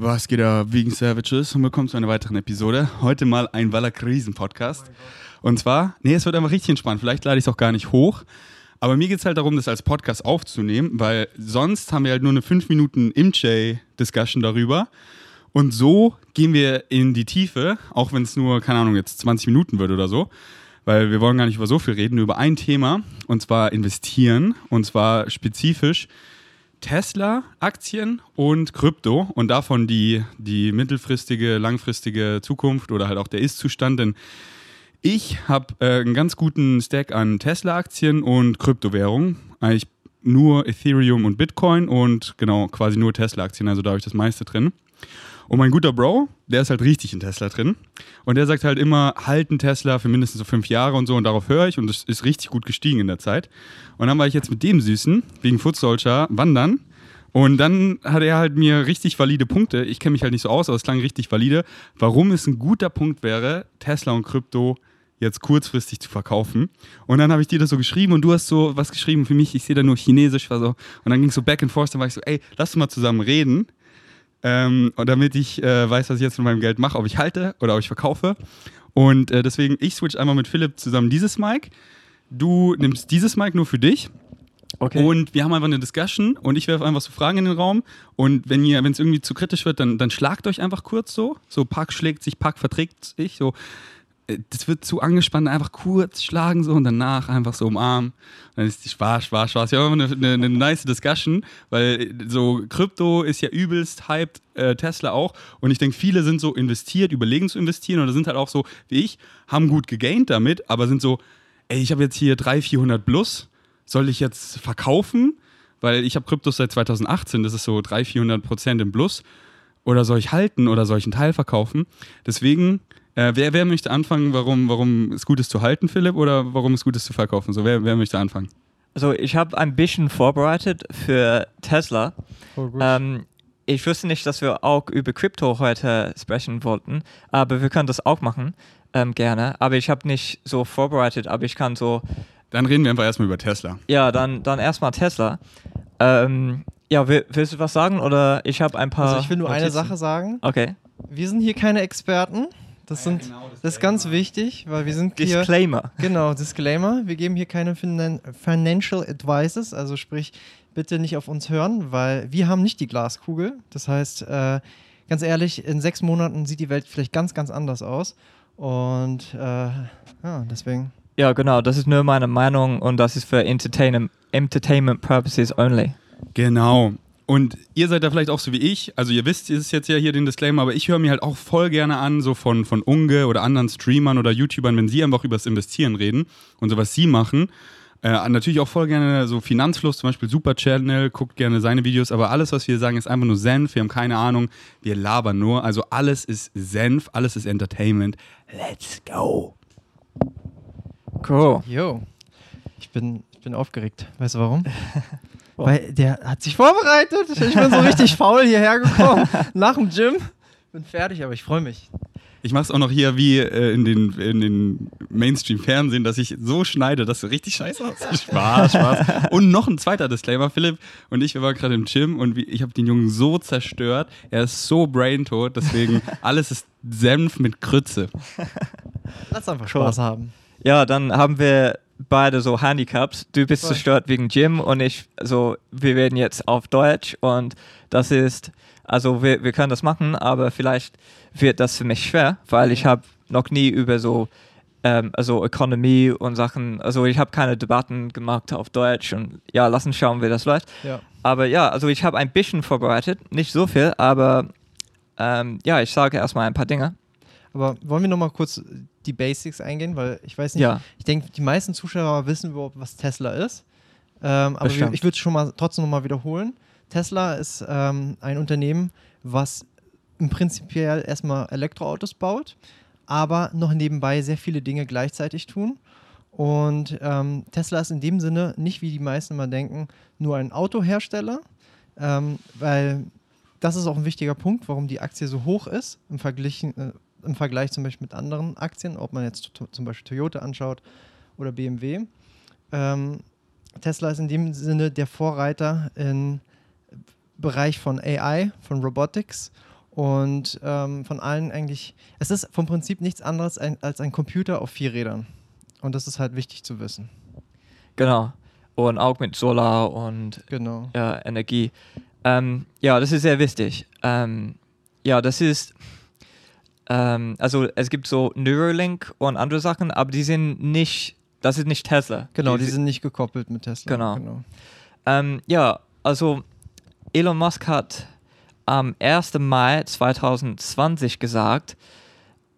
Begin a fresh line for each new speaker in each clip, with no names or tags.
Was geht da wegen Savages und willkommen zu einer weiteren Episode. Heute mal ein Waller Krisen Podcast. Und zwar, nee, es wird einfach richtig entspannt. Vielleicht lade ich es auch gar nicht hoch. Aber mir geht es halt darum, das als Podcast aufzunehmen, weil sonst haben wir halt nur eine 5 Minuten Imj-Discussion darüber. Und so gehen wir in die Tiefe, auch wenn es nur, keine Ahnung, jetzt 20 Minuten wird oder so. Weil wir wollen gar nicht über so viel reden, nur über ein Thema. Und zwar investieren. Und zwar spezifisch Tesla-Aktien und Krypto und davon die, die mittelfristige, langfristige Zukunft oder halt auch der Ist-Zustand. Denn ich habe äh, einen ganz guten Stack an Tesla-Aktien und Kryptowährungen. Eigentlich nur Ethereum und Bitcoin und genau quasi nur Tesla-Aktien, also da habe ich das meiste drin. Und mein guter Bro, der ist halt richtig in Tesla drin. Und der sagt halt immer, halten Tesla für mindestens so fünf Jahre und so. Und darauf höre ich. Und das ist richtig gut gestiegen in der Zeit. Und dann war ich jetzt mit dem Süßen, wegen Foot Soldier, wandern. Und dann hat er halt mir richtig valide Punkte. Ich kenne mich halt nicht so aus, aber es klang richtig valide, warum es ein guter Punkt wäre, Tesla und Krypto jetzt kurzfristig zu verkaufen. Und dann habe ich dir das so geschrieben und du hast so was geschrieben für mich. Ich sehe da nur Chinesisch, war so. Und dann ging es so back and forth. Dann war ich so, ey, lass uns mal zusammen reden. Ähm, und damit ich äh, weiß, was ich jetzt mit meinem Geld mache, ob ich halte oder ob ich verkaufe. Und äh, deswegen, ich switch einmal mit Philipp zusammen dieses Mic. Du nimmst dieses Mic nur für dich.
Okay.
Und wir haben einfach eine Discussion und ich werfe einfach so Fragen in den Raum. Und wenn ihr, wenn es irgendwie zu kritisch wird, dann, dann schlagt euch einfach kurz so. So Pack schlägt sich, Pack verträgt sich. So, das wird zu angespannt, einfach kurz schlagen so und danach einfach so umarmen. Und dann ist die Spaß, Spaß, Spaß. Ja, eine, eine, eine nice Discussion, weil so Krypto ist ja übelst hyped, äh, Tesla auch. Und ich denke, viele sind so investiert, überlegen zu investieren oder sind halt auch so wie ich, haben gut gegaint damit, aber sind so, ey, ich habe jetzt hier 300, 400 plus, soll ich jetzt verkaufen? Weil ich habe Kryptos seit 2018, das ist so 300, 400 Prozent im Plus. Oder soll ich halten oder soll ich einen Teil verkaufen? Deswegen äh, wer, wer möchte anfangen, warum, warum es gut ist zu halten, Philipp, oder warum es gut ist zu verkaufen? So, wer, wer möchte anfangen?
Also ich habe ein bisschen vorbereitet für Tesla.
Oh,
ähm, ich wusste nicht, dass wir auch über Krypto heute sprechen wollten, aber wir können das auch machen, ähm, gerne. Aber ich habe nicht so vorbereitet, aber ich kann so.
Dann reden wir einfach erstmal über Tesla.
Ja, dann, dann erstmal Tesla. Ähm, ja, will, willst du was sagen oder ich habe ein paar.
Also ich will nur eine
Notizen.
Sache sagen.
Okay.
Wir sind hier keine Experten. Das, sind,
genau,
das ist ganz wichtig, weil wir sind hier.
Disclaimer.
Genau, Disclaimer. Wir geben hier keine Finan Financial Advices, also sprich, bitte nicht auf uns hören, weil wir haben nicht die Glaskugel. Das heißt, äh, ganz ehrlich, in sechs Monaten sieht die Welt vielleicht ganz, ganz anders aus. Und äh, ja, deswegen.
Ja, genau. Das ist nur meine Meinung und das ist für Entertainment, Entertainment Purposes only.
Genau. Und ihr seid da vielleicht auch so wie ich, also ihr wisst, es ist jetzt ja hier den Disclaimer, aber ich höre mir halt auch voll gerne an, so von, von Unge oder anderen Streamern oder YouTubern, wenn sie einfach über das Investieren reden und so was sie machen. Äh, natürlich auch voll gerne so Finanzfluss, zum Beispiel Super Channel, guckt gerne seine Videos, aber alles, was wir sagen, ist einfach nur Senf, wir haben keine Ahnung, wir labern nur. Also alles ist Senf, alles ist Entertainment. Let's go.
Cool.
Yo. Ich bin, ich bin aufgeregt. Weißt du warum? Weil der hat sich vorbereitet. Ich bin so richtig faul hierher gekommen. Nach dem Gym. Bin fertig, aber ich freue mich.
Ich mache es auch noch hier wie äh, in den, in den Mainstream-Fernsehen, dass ich so schneide, dass du richtig scheiße aussieht. Spaß, Spaß. Und noch ein zweiter Disclaimer. Philipp und ich, wir waren gerade im Gym und wie, ich habe den Jungen so zerstört. Er ist so braintot, deswegen alles ist Senf mit Krütze.
Lass einfach
Cool.
Spaß haben.
Ja, dann haben wir beide so Handicaps. Du bist
Voll.
zerstört wegen Gym und ich, also wir reden jetzt auf Deutsch und das ist, also wir, wir können das machen, aber vielleicht wird das für mich schwer, weil ich habe noch nie über so ähm, also Ökonomie und Sachen, also ich habe keine Debatten gemacht auf Deutsch und ja, lassen schauen, wie das läuft.
Ja.
Aber ja, also ich habe ein bisschen vorbereitet, nicht so viel, aber ähm, ja, ich sage erstmal ein paar Dinge.
Aber wollen wir nochmal kurz die Basics eingehen? Weil ich weiß nicht,
Ja.
ich denke, die meisten Zuschauer wissen überhaupt, was Tesla ist. Ähm, aber
Bestimmt.
ich würde es schon mal trotzdem nochmal wiederholen. Tesla ist ähm, ein Unternehmen, was im Prinzipiell erstmal Elektroautos baut, aber noch nebenbei sehr viele Dinge gleichzeitig tun. Und ähm, Tesla ist in dem Sinne nicht, wie die meisten immer denken, nur ein Autohersteller, ähm, weil das ist auch ein wichtiger Punkt, warum die Aktie so hoch ist im Vergleich, äh, im Vergleich zum Beispiel mit anderen Aktien, ob man jetzt zum Beispiel Toyota anschaut oder BMW. Ähm, Tesla ist in dem Sinne der Vorreiter im Bereich von AI, von Robotics Und ähm, von allen eigentlich, es ist vom Prinzip nichts anderes ein, als ein Computer auf vier Rädern. Und das ist halt wichtig zu wissen.
Genau. Und auch mit Solar und
Genau.
ja, Energie. Ähm, ja, das ist sehr wichtig. Ähm, ja, das ist, ähm, also es gibt so Neuralink und andere Sachen, aber die sind nicht, das ist nicht Tesla.
Genau, die sind nicht gekoppelt mit Tesla.
Genau. Ähm, ja, also Elon Musk hat am 1. Mai 2020 gesagt,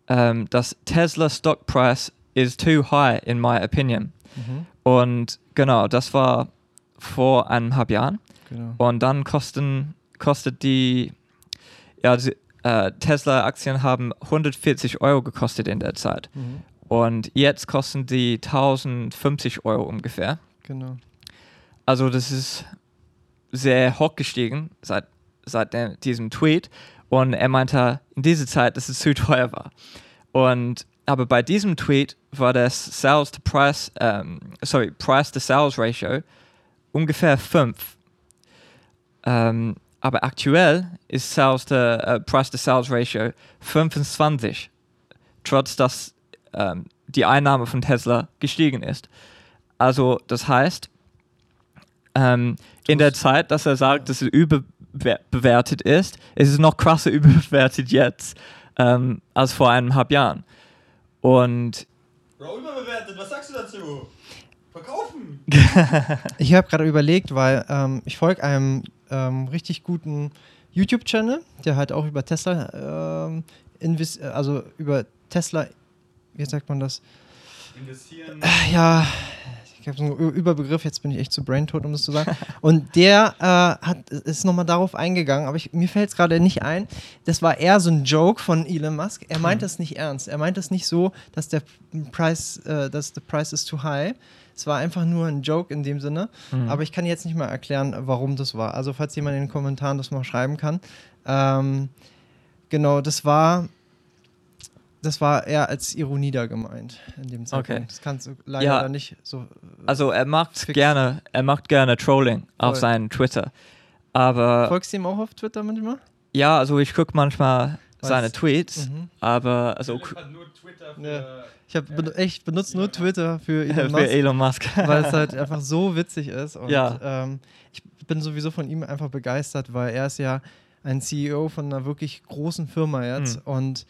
ähm, dass Tesla Stock Price is too high in my opinion.
Mhm.
Und genau, das war vor eineinhalb Jahren.
Genau.
Und dann kosten, kostet die, ja, die, äh, Tesla-Aktien haben 140 Euro gekostet in der Zeit.
Mhm.
Und jetzt kosten die 1050 Euro ungefähr.
Genau.
Also das ist sehr hoch gestiegen seit, seit der, diesem Tweet. Und er meinte in dieser Zeit, dass es zu teuer war. Und aber bei diesem Tweet war das Sales to Price, ähm, sorry, Price to Sales Ratio ungefähr 5. Ähm, aber aktuell ist Sales to, äh, Price to Sales Ratio 25, trotz dass ähm, die Einnahme von Tesla gestiegen ist. Also das heißt, ähm, in der Zeit, dass er sagt, dass es überbewertet ist, ist es noch krasser überbewertet jetzt ähm, als vor eineinhalb Jahren. Und
Bro, überbewertet, was sagst du dazu? Verkaufen!
Ich habe gerade überlegt, weil ähm, ich folge einem ähm, richtig guten YouTube-Channel, der halt auch über Tesla, ähm, invest also über Tesla, wie sagt man das?
Investieren.
Ja, ich habe so einen Überbegriff, jetzt bin ich echt zu braintot, um das zu sagen. Und der äh, hat, ist nochmal darauf eingegangen, aber ich, mir fällt es gerade nicht ein. Das war eher so ein Joke von Elon Musk. Er meint es nicht ernst. Er meint es nicht so, dass der Preis, äh, dass the price is too high. Es war einfach nur ein Joke in dem Sinne. Aber ich kann jetzt nicht mal erklären, warum das war. Also, falls jemand in den Kommentaren das mal schreiben kann. Ähm, genau, das war. Das war eher als Ironie da gemeint in dem Zeitpunkt.
Okay.
Das kannst du leider
Ja.
nicht so.
also er macht
Fix.
gerne, er macht gerne Trolling auf
Voll.
seinen Twitter. Aber
Folgst du ihm auch auf Twitter manchmal?
ja, also ich gucke manchmal
Was?
seine Tweets,
Mhm.
aber also
hat nur Twitter für.
Ja. Ich habe ben echt benutze nur Twitter für Elon
für
Musk,
Elon Musk.
weil es halt einfach so witzig ist. Und
Ja.
ähm, ich bin sowieso von ihm einfach begeistert, weil er ist ja ein CEO von einer wirklich großen Firma jetzt.
Mhm.
Und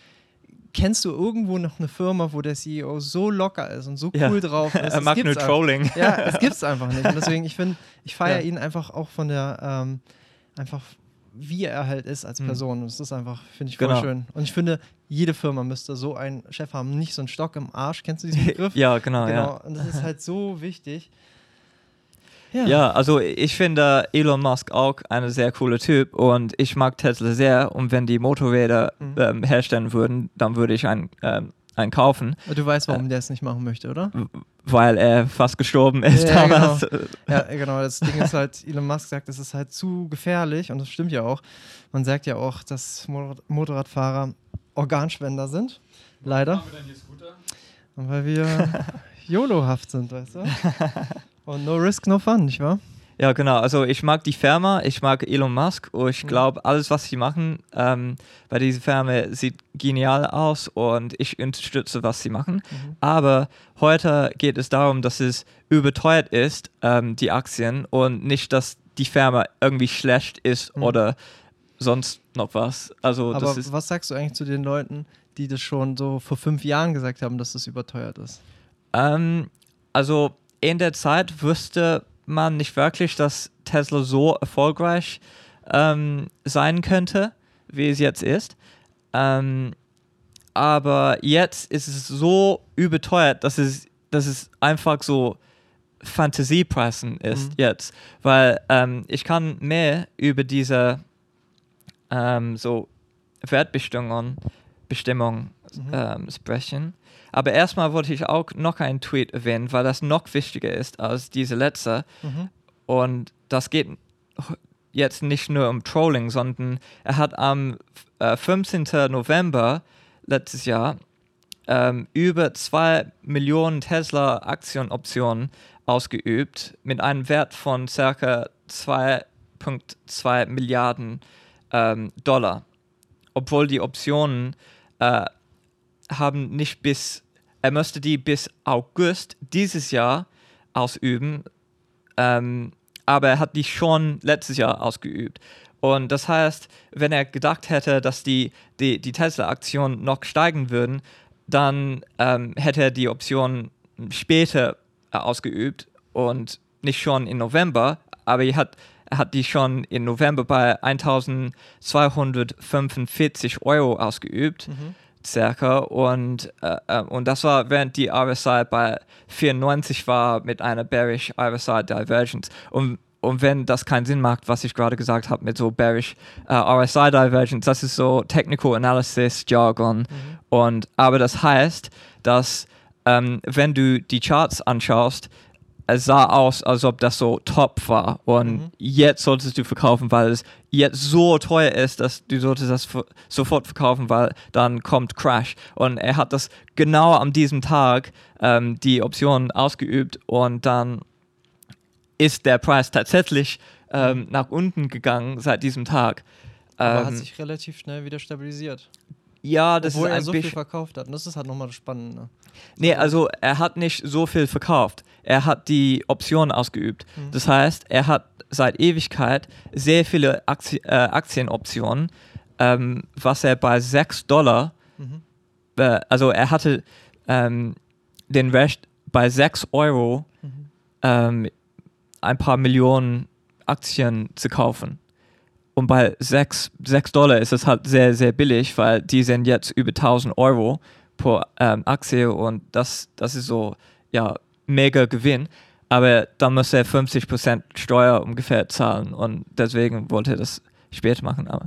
kennst du irgendwo noch eine Firma, wo der CEO so locker ist und so
Ja.
cool drauf ist?
er mag nur
einfach-
Trolling.
Ja, es gibt's einfach nicht. Und deswegen, ich finde, ich feiere
Ja.
ihn einfach auch von der, ähm, einfach wie er halt ist als
Mhm.
Person. Und das ist einfach, finde ich voll
Genau.
schön. Und ich finde, jede Firma müsste so einen Chef haben, nicht so einen Stock im Arsch. Kennst du diesen Begriff?
ja, genau,
genau.
ja.
Und das ist halt so wichtig.
Ja, also ich finde Elon Musk auch ein sehr cooler Typ und ich mag Tesla sehr und wenn die Motorräder
Mhm.
ähm, herstellen würden, dann würde ich einen, ähm, einen kaufen,
Aber Du weißt,
Äh.
warum der es nicht machen möchte, oder?
weil er fast gestorben ist
Ja,
damals.
Ja, genau. Das Ding ist halt, Elon Musk sagt, es ist halt zu gefährlich und das stimmt ja auch. Man sagt ja auch, dass Motor- Motorradfahrer Organspender sind. Leider.
Haben wir denn hier Scooter?
Und weil wir YOLO-haft sind, weißt du? Und no risk, no fun, nicht wahr?
Ja, genau. Also ich mag die Firma, ich mag Elon Musk und ich
Mhm.
glaube, alles, was sie machen ähm, bei dieser Firma sieht genial aus und ich unterstütze, was sie machen.
Mhm.
Aber heute geht es darum, dass es überteuert ist, ähm, die Aktien und nicht, dass die Firma irgendwie schlecht ist
Mhm.
oder sonst noch was. Also
Aber was sagst du eigentlich zu den Leuten, die das schon so vor fünf Jahren gesagt haben, dass das überteuert ist?
Ähm, also in der Zeit wusste man nicht wirklich, dass Tesla so erfolgreich ähm, sein könnte, wie es jetzt ist. Ähm, aber jetzt ist es so überteuert, dass es, dass es einfach so Fantasiepreisen ist
Mhm.
jetzt. Weil ähm, ich kann mehr über diese ähm, so Wertbestimmungen Bestimmung,
Mhm.
ähm, sprechen. Aber erstmal wollte ich auch noch einen Tweet erwähnen, weil das noch wichtiger ist als diese letzte.
Mhm.
Und das geht jetzt nicht nur um Trolling, sondern er hat am äh, 15. November letztes Jahr ähm, über 2 Millionen Tesla-Aktienoptionen ausgeübt mit einem Wert von circa 2,2 Milliarden ähm, Dollar. obwohl die Optionen äh, haben nicht bis, er müsste die bis August dieses Jahr ausüben, ähm, aber er hat die schon letztes Jahr ausgeübt. Und das heißt, wenn er gedacht hätte, dass die, die, die Tesla-Aktionen noch steigen würden, dann ähm, hätte er die Option später ausgeübt und nicht schon im November, aber er hat, er hat die schon im November bei 1245 Euro ausgeübt,
Mhm.
Circa. Und, äh, äh, und das war, während die RSI bei 94 war mit einer bearish RSI Divergence. Und, und wenn das keinen Sinn macht, was ich gerade gesagt habe mit so bearish äh, RSI Divergence, das ist so Technical Analysis Jargon. Und, aber das heißt, dass ähm, wenn du die Charts anschaust, es sah aus, als ob das so top war. Und
Mhm.
jetzt solltest du verkaufen, weil es jetzt so teuer ist, dass du solltest das sofort verkaufen, weil dann kommt Crash. Und er hat das genau an diesem Tag ähm, die Option ausgeübt und dann ist der Preis tatsächlich ähm, nach unten gegangen seit diesem Tag.
Aber hat
Ähm,
sich relativ schnell wieder stabilisiert.
Ja, das
Obwohl
ist
er
ein
so viel verkauft hat. Und das ist halt nochmal das Spannende.
Nee, also er hat nicht so viel verkauft. Er hat die Option ausgeübt.
Mhm.
Das heißt, er hat seit Ewigkeit sehr viele Aktie, äh, Aktienoptionen, ähm, was er bei 6 Dollar,
Mhm.
äh, also er hatte ähm, den Recht bei 6 Euro
Mhm.
ähm, ein paar Millionen Aktien zu kaufen. Und bei 6, 6 Dollar ist es halt sehr, sehr billig, weil die sind jetzt über 1000 Euro pro ähm, Aktie und das, das ist so, ja, mega Gewinn. Aber dann muss er 50% Steuer ungefähr zahlen und deswegen wollte er das später machen. Aber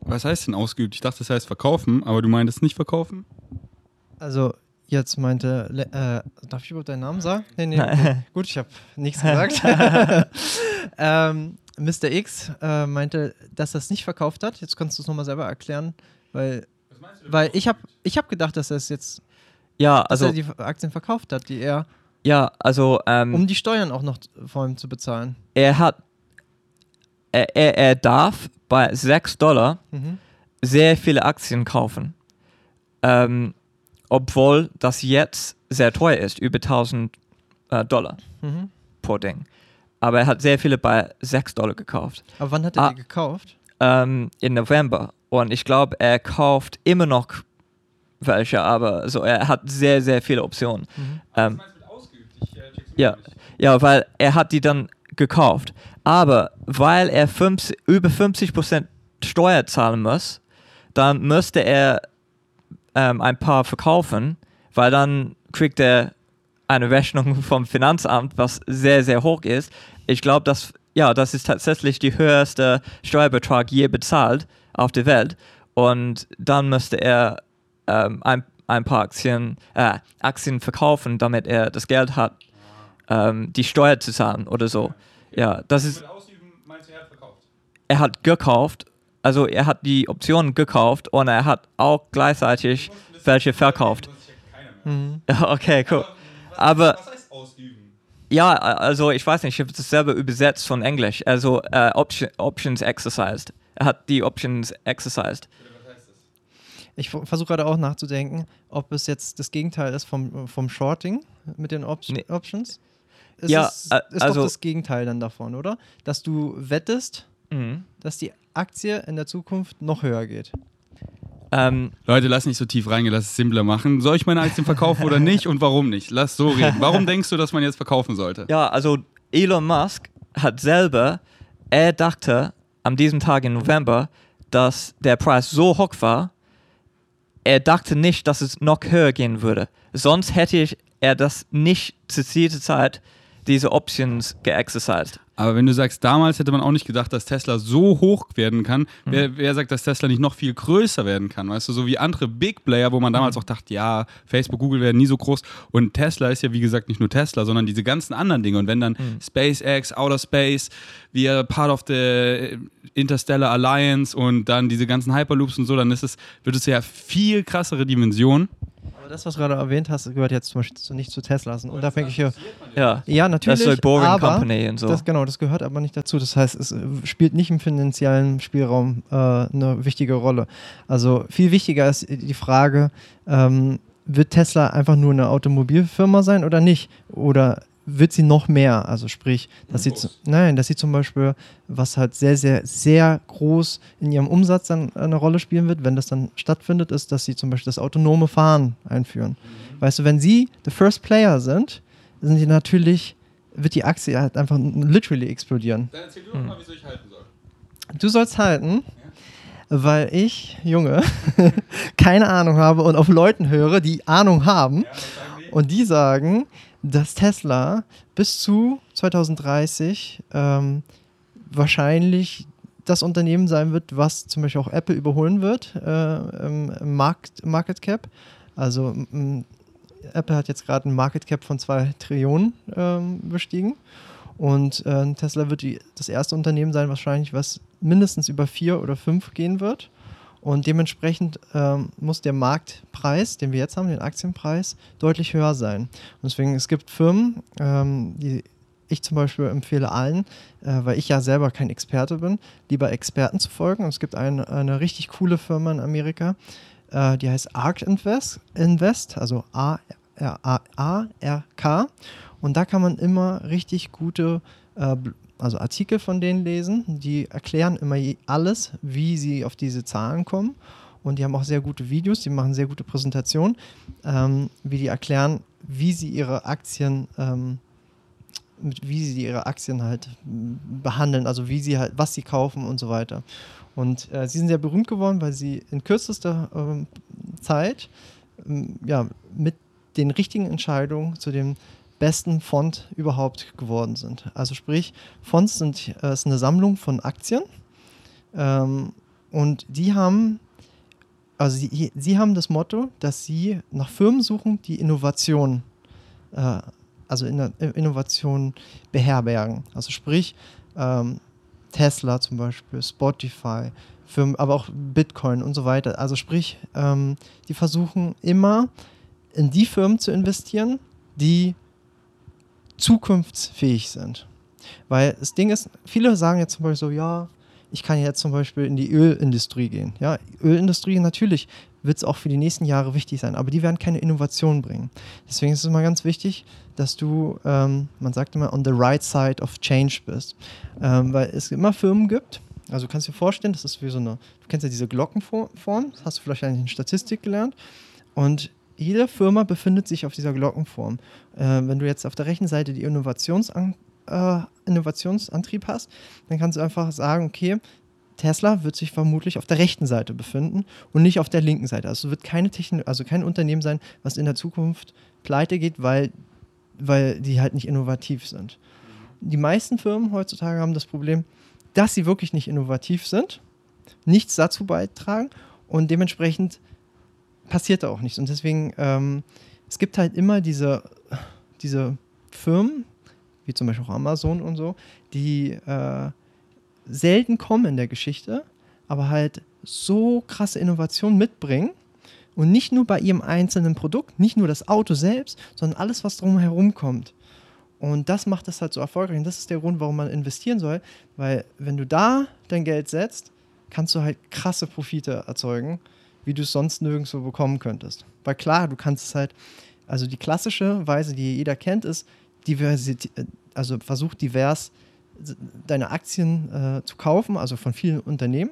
Was heißt denn ausgeübt? Ich dachte, das heißt verkaufen, aber du meintest nicht verkaufen?
Also, jetzt meinte, äh, darf ich überhaupt deinen Namen sagen? Nee, nee,
Nein.
okay. gut, ich habe nichts gesagt. ähm, Mr. X äh, meinte, dass er es nicht verkauft hat. Jetzt kannst du es nochmal selber erklären, weil, weil ich habe ich hab gedacht, dass er es jetzt,
ja,
dass
also,
er die Aktien verkauft hat, die er,
ja, also, ähm,
um die Steuern auch noch vor allem zu bezahlen.
er hat, er, er, er darf bei 6 Dollar
Mhm.
sehr viele Aktien kaufen. Ähm, obwohl das jetzt sehr teuer ist, über 1000 äh, Dollar
Mhm.
pro Ding. Aber er hat sehr viele bei 6 Dollar gekauft.
Aber wann hat er
Ah.
die gekauft?
Ähm, Im November. Und ich glaube, er kauft immer noch welche, aber so, er hat sehr, sehr viele Optionen.
Mhm.
Ähm, ja, ja, weil er hat die dann gekauft. Aber weil er 50, über 50% Steuer zahlen muss, dann müsste er ähm, ein paar verkaufen, weil dann kriegt er eine Rechnung vom Finanzamt, was sehr, sehr hoch ist. Ich glaube, dass ja, das ist tatsächlich die höchste Steuerbetrag je bezahlt auf der Welt. Und dann müsste er ähm, ein, ein paar Aktien, äh, Aktien verkaufen, damit er das Geld hat, ähm, die Steuer zu zahlen oder so. Ja, das ist,
er hat
gekauft, also er hat die Optionen gekauft und er hat auch gleichzeitig welche verkauft.
Mhm.
Okay, cool. Aber
Was heißt ausüben?
ja, also ich weiß nicht, ich habe das selber übersetzt von Englisch. Also äh, Option, Options exercised. Er hat die Options exercised.
Ich versuche gerade auch nachzudenken, ob es jetzt das Gegenteil ist vom, vom Shorting mit den Op
Nee.
Options. Es
Ja,
ist,
äh,
ist
also-
doch das Gegenteil dann davon, oder? Dass du wettest,
Mhm.
dass die Aktie in der Zukunft noch höher geht.
Ähm,
Leute, lass nicht so tief reingehen, lass es simpler machen. Soll ich meine Aktien verkaufen oder nicht und warum nicht? Lass so reden. Warum denkst du, dass man jetzt verkaufen sollte?
Ja, also Elon Musk hat selber, er dachte an diesem Tag im November, dass der Preis so hoch war, er dachte nicht, dass es noch höher gehen würde. Sonst hätte ich, er das nicht zu dieser Zeit, diese Options geexercised.
Aber wenn du sagst, damals hätte man auch nicht gedacht, dass Tesla so hoch werden kann, wer, wer sagt, dass Tesla nicht noch viel größer werden kann? Weißt du, so wie andere Big Player, wo man damals auch dachte, ja, Facebook, Google werden nie so groß. Und Tesla ist ja, wie gesagt, nicht nur Tesla, sondern diese ganzen anderen Dinge. Und wenn dann SpaceX, Outer Space, wir Part of the Interstellar Alliance und dann diese ganzen Hyperloops und so, dann ist es, wird es ja viel krassere Dimension.
Aber das, was du gerade erwähnt hast, gehört jetzt zum Beispiel zu, nicht zu Tesla. Das ist ein unabhängige.
Ja.
Ja,
Das
natürlich.
ist so Boring
aber
Company und so.
Das, genau, das gehört aber nicht dazu. Das heißt, es äh, spielt nicht im finanziellen Spielraum äh, eine wichtige Rolle. Also viel wichtiger ist die Frage, ähm, wird Tesla einfach nur eine Automobilfirma sein oder nicht? Oder wird sie noch mehr? Also sprich, dass sie, nein, dass sie zum Beispiel, was halt sehr, sehr, sehr groß in ihrem Umsatz dann eine Rolle spielen wird, wenn das dann stattfindet, ist, dass sie zum Beispiel das autonome Fahren einführen. Weißt du, wenn sie the first player sind, sind die natürlich, wird die Aktie halt einfach literally explodieren.
Dann erzähl du doch mal, wieso ich halten soll.
Du sollst halten, weil ich, Junge, keine Ahnung habe und auf Leuten höre, die Ahnung haben und die sagen, dass Tesla bis zu 2030 ähm, wahrscheinlich das Unternehmen sein wird, was zum Beispiel auch Apple überholen wird äh, im Markt, Market Cap. Also Apple hat jetzt gerade einen Market Cap von 2 Trillionen ähm, bestiegen. Und äh, Tesla wird die, das erste Unternehmen sein, wahrscheinlich, was mindestens über 4 oder 5 gehen wird. Und dementsprechend ähm, muss der Marktpreis, den wir jetzt haben, den Aktienpreis, deutlich höher sein. Und deswegen, es gibt Firmen, ähm, die ich zum Beispiel empfehle allen, äh, weil ich ja selber kein Experte bin, lieber Experten zu folgen. Und es gibt eine, eine richtig coole Firma in Amerika, äh, die heißt ARK Invest, Invest also A-R-K. Und da kann man immer richtig gute äh, also Artikel von denen lesen. Die erklären immer alles, wie sie auf diese Zahlen kommen. Und die haben auch sehr gute Videos, die machen sehr gute Präsentationen, ähm, wie die erklären, wie sie ihre Aktien, ähm, wie sie ihre Aktien halt behandeln, also wie sie halt, was sie kaufen und so weiter. Und äh, sie sind sehr berühmt geworden, weil sie in kürzester ähm, Zeit ähm, ja, mit den richtigen Entscheidungen zu dem besten Fond überhaupt geworden sind. Also sprich, Fonds sind äh, ist eine Sammlung von Aktien ähm, und die haben also sie, sie haben das Motto, dass sie nach Firmen suchen, die Innovation, äh, also Inno- Innovation beherbergen. Also sprich, ähm, Tesla zum Beispiel, Spotify, Firmen, aber auch Bitcoin und so weiter. Also sprich, ähm, die versuchen immer in die Firmen zu investieren, die zukunftsfähig sind. Weil das Ding ist, viele sagen jetzt zum Beispiel so, ja, ich kann jetzt zum Beispiel in die Ölindustrie gehen. Ja, Ölindustrie natürlich wird es auch für die nächsten Jahre wichtig sein, aber die werden keine Innovation bringen. Deswegen ist es immer ganz wichtig, dass du, ähm, man sagt immer, on the right side of change bist. Ähm, weil es immer Firmen gibt, also du kannst dir vorstellen, das ist wie so eine, du kennst ja diese Glockenform, hast du vielleicht eigentlich in Statistik gelernt. Und jede Firma befindet sich auf dieser Glockenform. Äh, wenn du jetzt auf der rechten Seite die Innovationsan äh, Innovationsantrieb hast, dann kannst du einfach sagen, okay, Tesla wird sich vermutlich auf der rechten Seite befinden und nicht auf der linken Seite. Also wird keine Techno also kein Unternehmen sein, was in der Zukunft pleite geht, weil, weil die halt nicht innovativ sind. Die meisten Firmen heutzutage haben das Problem, dass sie wirklich nicht innovativ sind, nichts dazu beitragen und dementsprechend passiert da auch nichts. Und deswegen, ähm, es gibt halt immer diese, diese Firmen, wie zum Beispiel auch Amazon und so, die äh, selten kommen in der Geschichte, aber halt so krasse Innovationen mitbringen. Und nicht nur bei ihrem einzelnen Produkt, nicht nur das Auto selbst, sondern alles, was drumherum kommt. Und das macht es halt so erfolgreich. Und das ist der Grund, warum man investieren soll. Weil wenn du da dein Geld setzt, kannst du halt krasse Profite erzeugen, wie du es sonst nirgendwo bekommen könntest. Weil klar, du kannst es halt, also die klassische Weise, die jeder kennt, ist, Diversität, also versuch divers deine Aktien äh, zu kaufen, also von vielen Unternehmen.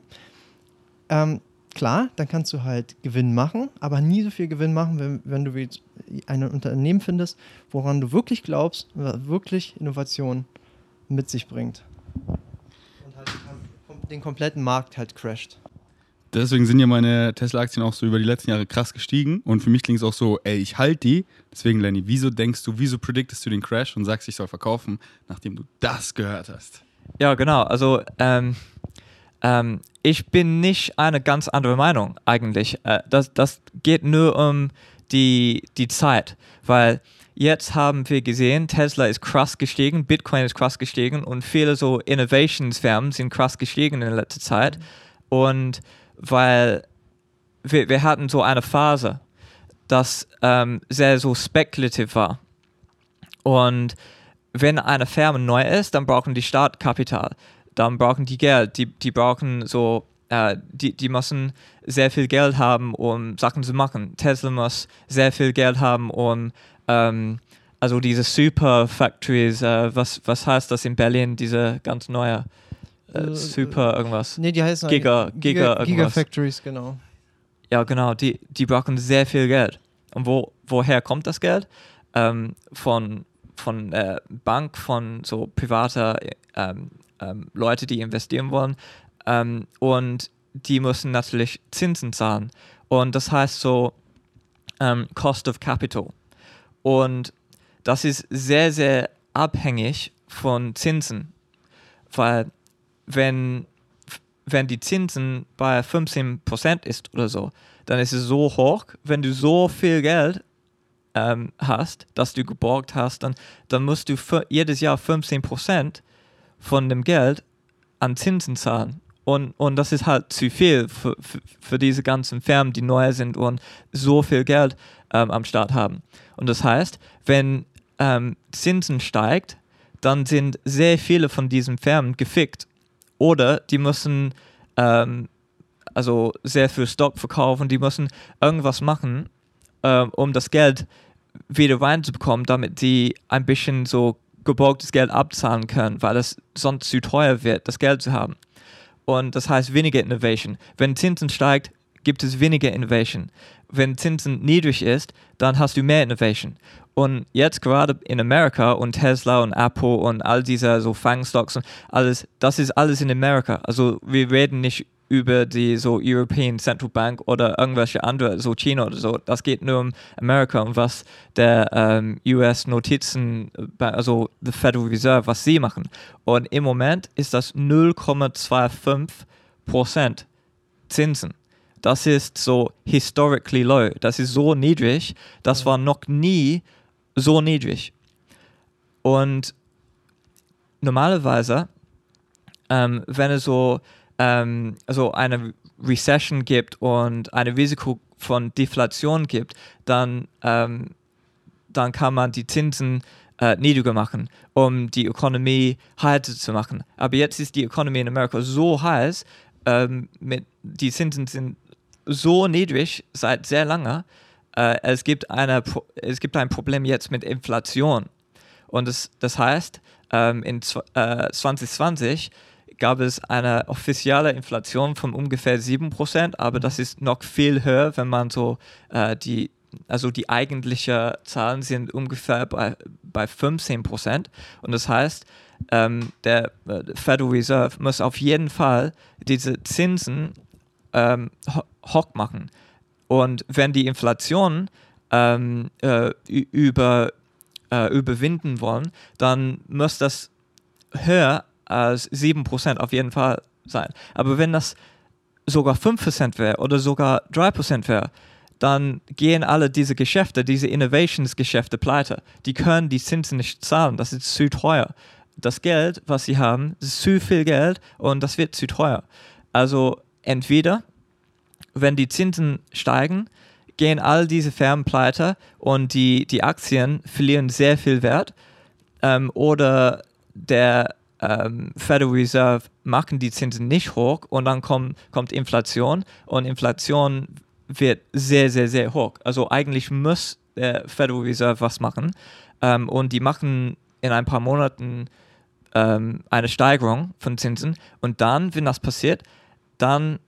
Ähm, klar, dann kannst du halt Gewinn machen, aber nie so viel Gewinn machen, wenn, wenn du ein Unternehmen findest, woran du wirklich glaubst, wirklich Innovation mit sich bringt. Und halt den kompletten Markt halt crasht.
Deswegen sind ja meine Tesla-Aktien auch so über die letzten Jahre krass gestiegen. Und für mich klingt es auch so, ey, ich halte die. Deswegen, Lenny, wieso denkst du, wieso prediktest du den Crash und sagst, ich soll verkaufen, nachdem du das gehört hast?
Ja, genau. Also ähm, ähm, ich bin nicht eine ganz andere Meinung eigentlich. Äh, das, das geht nur um die, die Zeit, weil jetzt haben wir gesehen, Tesla ist krass gestiegen, Bitcoin ist krass gestiegen und viele so Innovationsfirmen sind krass gestiegen in letzter Zeit. Und weil wir, wir hatten so eine Phase, das ähm, sehr so spekulativ war. Und wenn eine Firma neu ist, dann brauchen die Startkapital, dann brauchen die Geld, die, die brauchen so, äh, die, die müssen sehr viel Geld haben, um Sachen zu machen. Tesla muss sehr viel Geld haben, um ähm, also diese Super Factories, äh, was, was heißt das in Berlin, diese ganz neue äh,
Äh,
Super irgendwas?
Nee, die heißen
Giga- Giga
Giga
irgendwas.
Factories, genau.
Ja, genau, die, die brauchen sehr viel Geld. Und wo, woher kommt das Geld? Ähm, von von äh, Bank, von so privater ähm, ähm, Leute, die investieren wollen. Ähm, und die müssen natürlich Zinsen zahlen. Und das heißt so ähm, Cost of Capital. Und das ist sehr, sehr abhängig von Zinsen. Weil wenn, wenn die Zinsen bei 15% ist oder so, dann ist es so hoch, wenn du so viel Geld ähm, hast, dass du geborgt hast, dann, dann musst du jedes Jahr 15% von dem Geld an Zinsen zahlen. Und, und das ist halt zu viel für, für, für diese ganzen Firmen, die neu sind und so viel Geld ähm, am Start haben. Und das heißt, wenn ähm, Zinsen steigt, dann sind sehr viele von diesen Firmen gefickt. Oder die müssen ähm, also sehr viel Stock verkaufen, die müssen irgendwas machen, ähm, um das Geld wieder reinzubekommen, damit die ein bisschen so geborgtes Geld abzahlen können, weil es sonst zu teuer wird, das Geld zu haben. Und das heißt weniger Innovation. Wenn Zinsen steigt, gibt es weniger Innovation. Wenn Zinsen niedrig ist, dann hast du mehr Innovation. Und jetzt gerade in Amerika und Tesla und Apple und all diese so Fangstocks und alles, das ist alles in Amerika. Also wir reden nicht über die so European Central Bank oder irgendwelche andere, so China oder so. Das geht nur um Amerika und was der ähm, US Notizen, also the Federal Reserve, was sie machen. Und im Moment ist das 0,25 Prozent Zinsen. Das ist so historically low. Das ist so niedrig. Das war noch nie so niedrig. Und normalerweise, ähm, wenn es so ähm, also eine Recession gibt und ein Risiko von Deflation gibt, dann, ähm, dann kann man die Zinsen äh, niedriger machen, um die Ökonomie heißer zu machen. Aber jetzt ist die Ökonomie in Amerika so heiß, ähm, mit, die Zinsen sind so niedrig seit sehr lange, äh, es, gibt eine, es gibt ein Problem jetzt mit Inflation. Und das, das heißt, ähm, in äh, 2020 gab es eine offizielle Inflation von ungefähr 7%, aber das ist noch viel höher, wenn man so äh, die, also die eigentlichen Zahlen sind ungefähr bei, bei 15%. Und das heißt, ähm, der äh, Federal Reserve muss auf jeden Fall diese Zinsen ähm, hoch machen. Und wenn die Inflation ähm, äh, über, äh, überwinden wollen, dann muss das höher als 7% auf jeden Fall sein. Aber wenn das sogar 5% wäre oder sogar 3% wäre, dann gehen alle diese Geschäfte, diese Innovationsgeschäfte pleite. Die können die Zinsen nicht zahlen, das ist zu teuer. Das Geld, was sie haben, ist zu viel Geld und das wird zu teuer. Also entweder, wenn die Zinsen steigen, gehen all diese Firmen pleite und die, die Aktien verlieren sehr viel Wert. Ähm, oder der ähm, Federal Reserve machen die Zinsen nicht hoch und dann komm, kommt Inflation und Inflation wird sehr, sehr, sehr hoch. Also eigentlich muss der Federal Reserve was machen ähm, und die machen in ein paar Monaten ähm, eine Steigerung von Zinsen und dann, wenn das passiert, dann,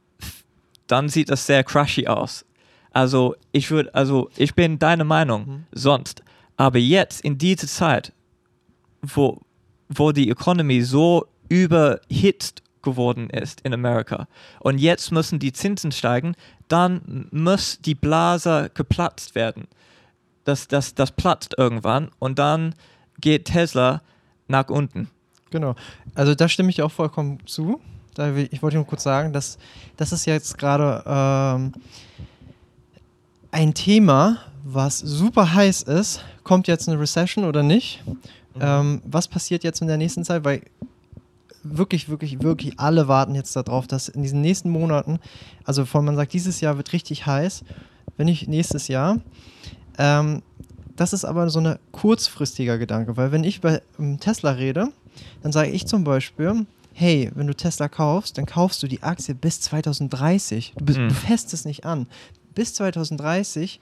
dann sieht das sehr crashy aus. Also ich würde, also ich bin deiner Meinung
Mhm.
sonst, aber jetzt in dieser Zeit, wo, wo die Economy so überhitzt geworden ist in Amerika und jetzt müssen die Zinsen steigen, dann muss die Blase geplatzt werden. Das, das, das platzt irgendwann und dann geht Tesla nach unten.
Genau. Also da stimme ich auch vollkommen zu. Da will, ich wollte nur kurz sagen, dass das ist jetzt gerade ähm, ein Thema, was super heiß ist. Kommt jetzt eine Recession oder nicht? Ähm, was passiert jetzt in der nächsten Zeit? Weil wirklich, wirklich, wirklich alle warten jetzt darauf, dass in diesen nächsten Monaten, also von man sagt, dieses Jahr wird richtig heiß, wenn ich nächstes Jahr. Ähm, das ist aber so ein kurzfristiger Gedanke, weil wenn ich bei ähm, Tesla rede, dann sage ich zum Beispiel, hey, wenn du Tesla kaufst, dann kaufst du die Aktie bis 2030. Du, bist,
Mhm.
du fäst es nicht an. Bis 2030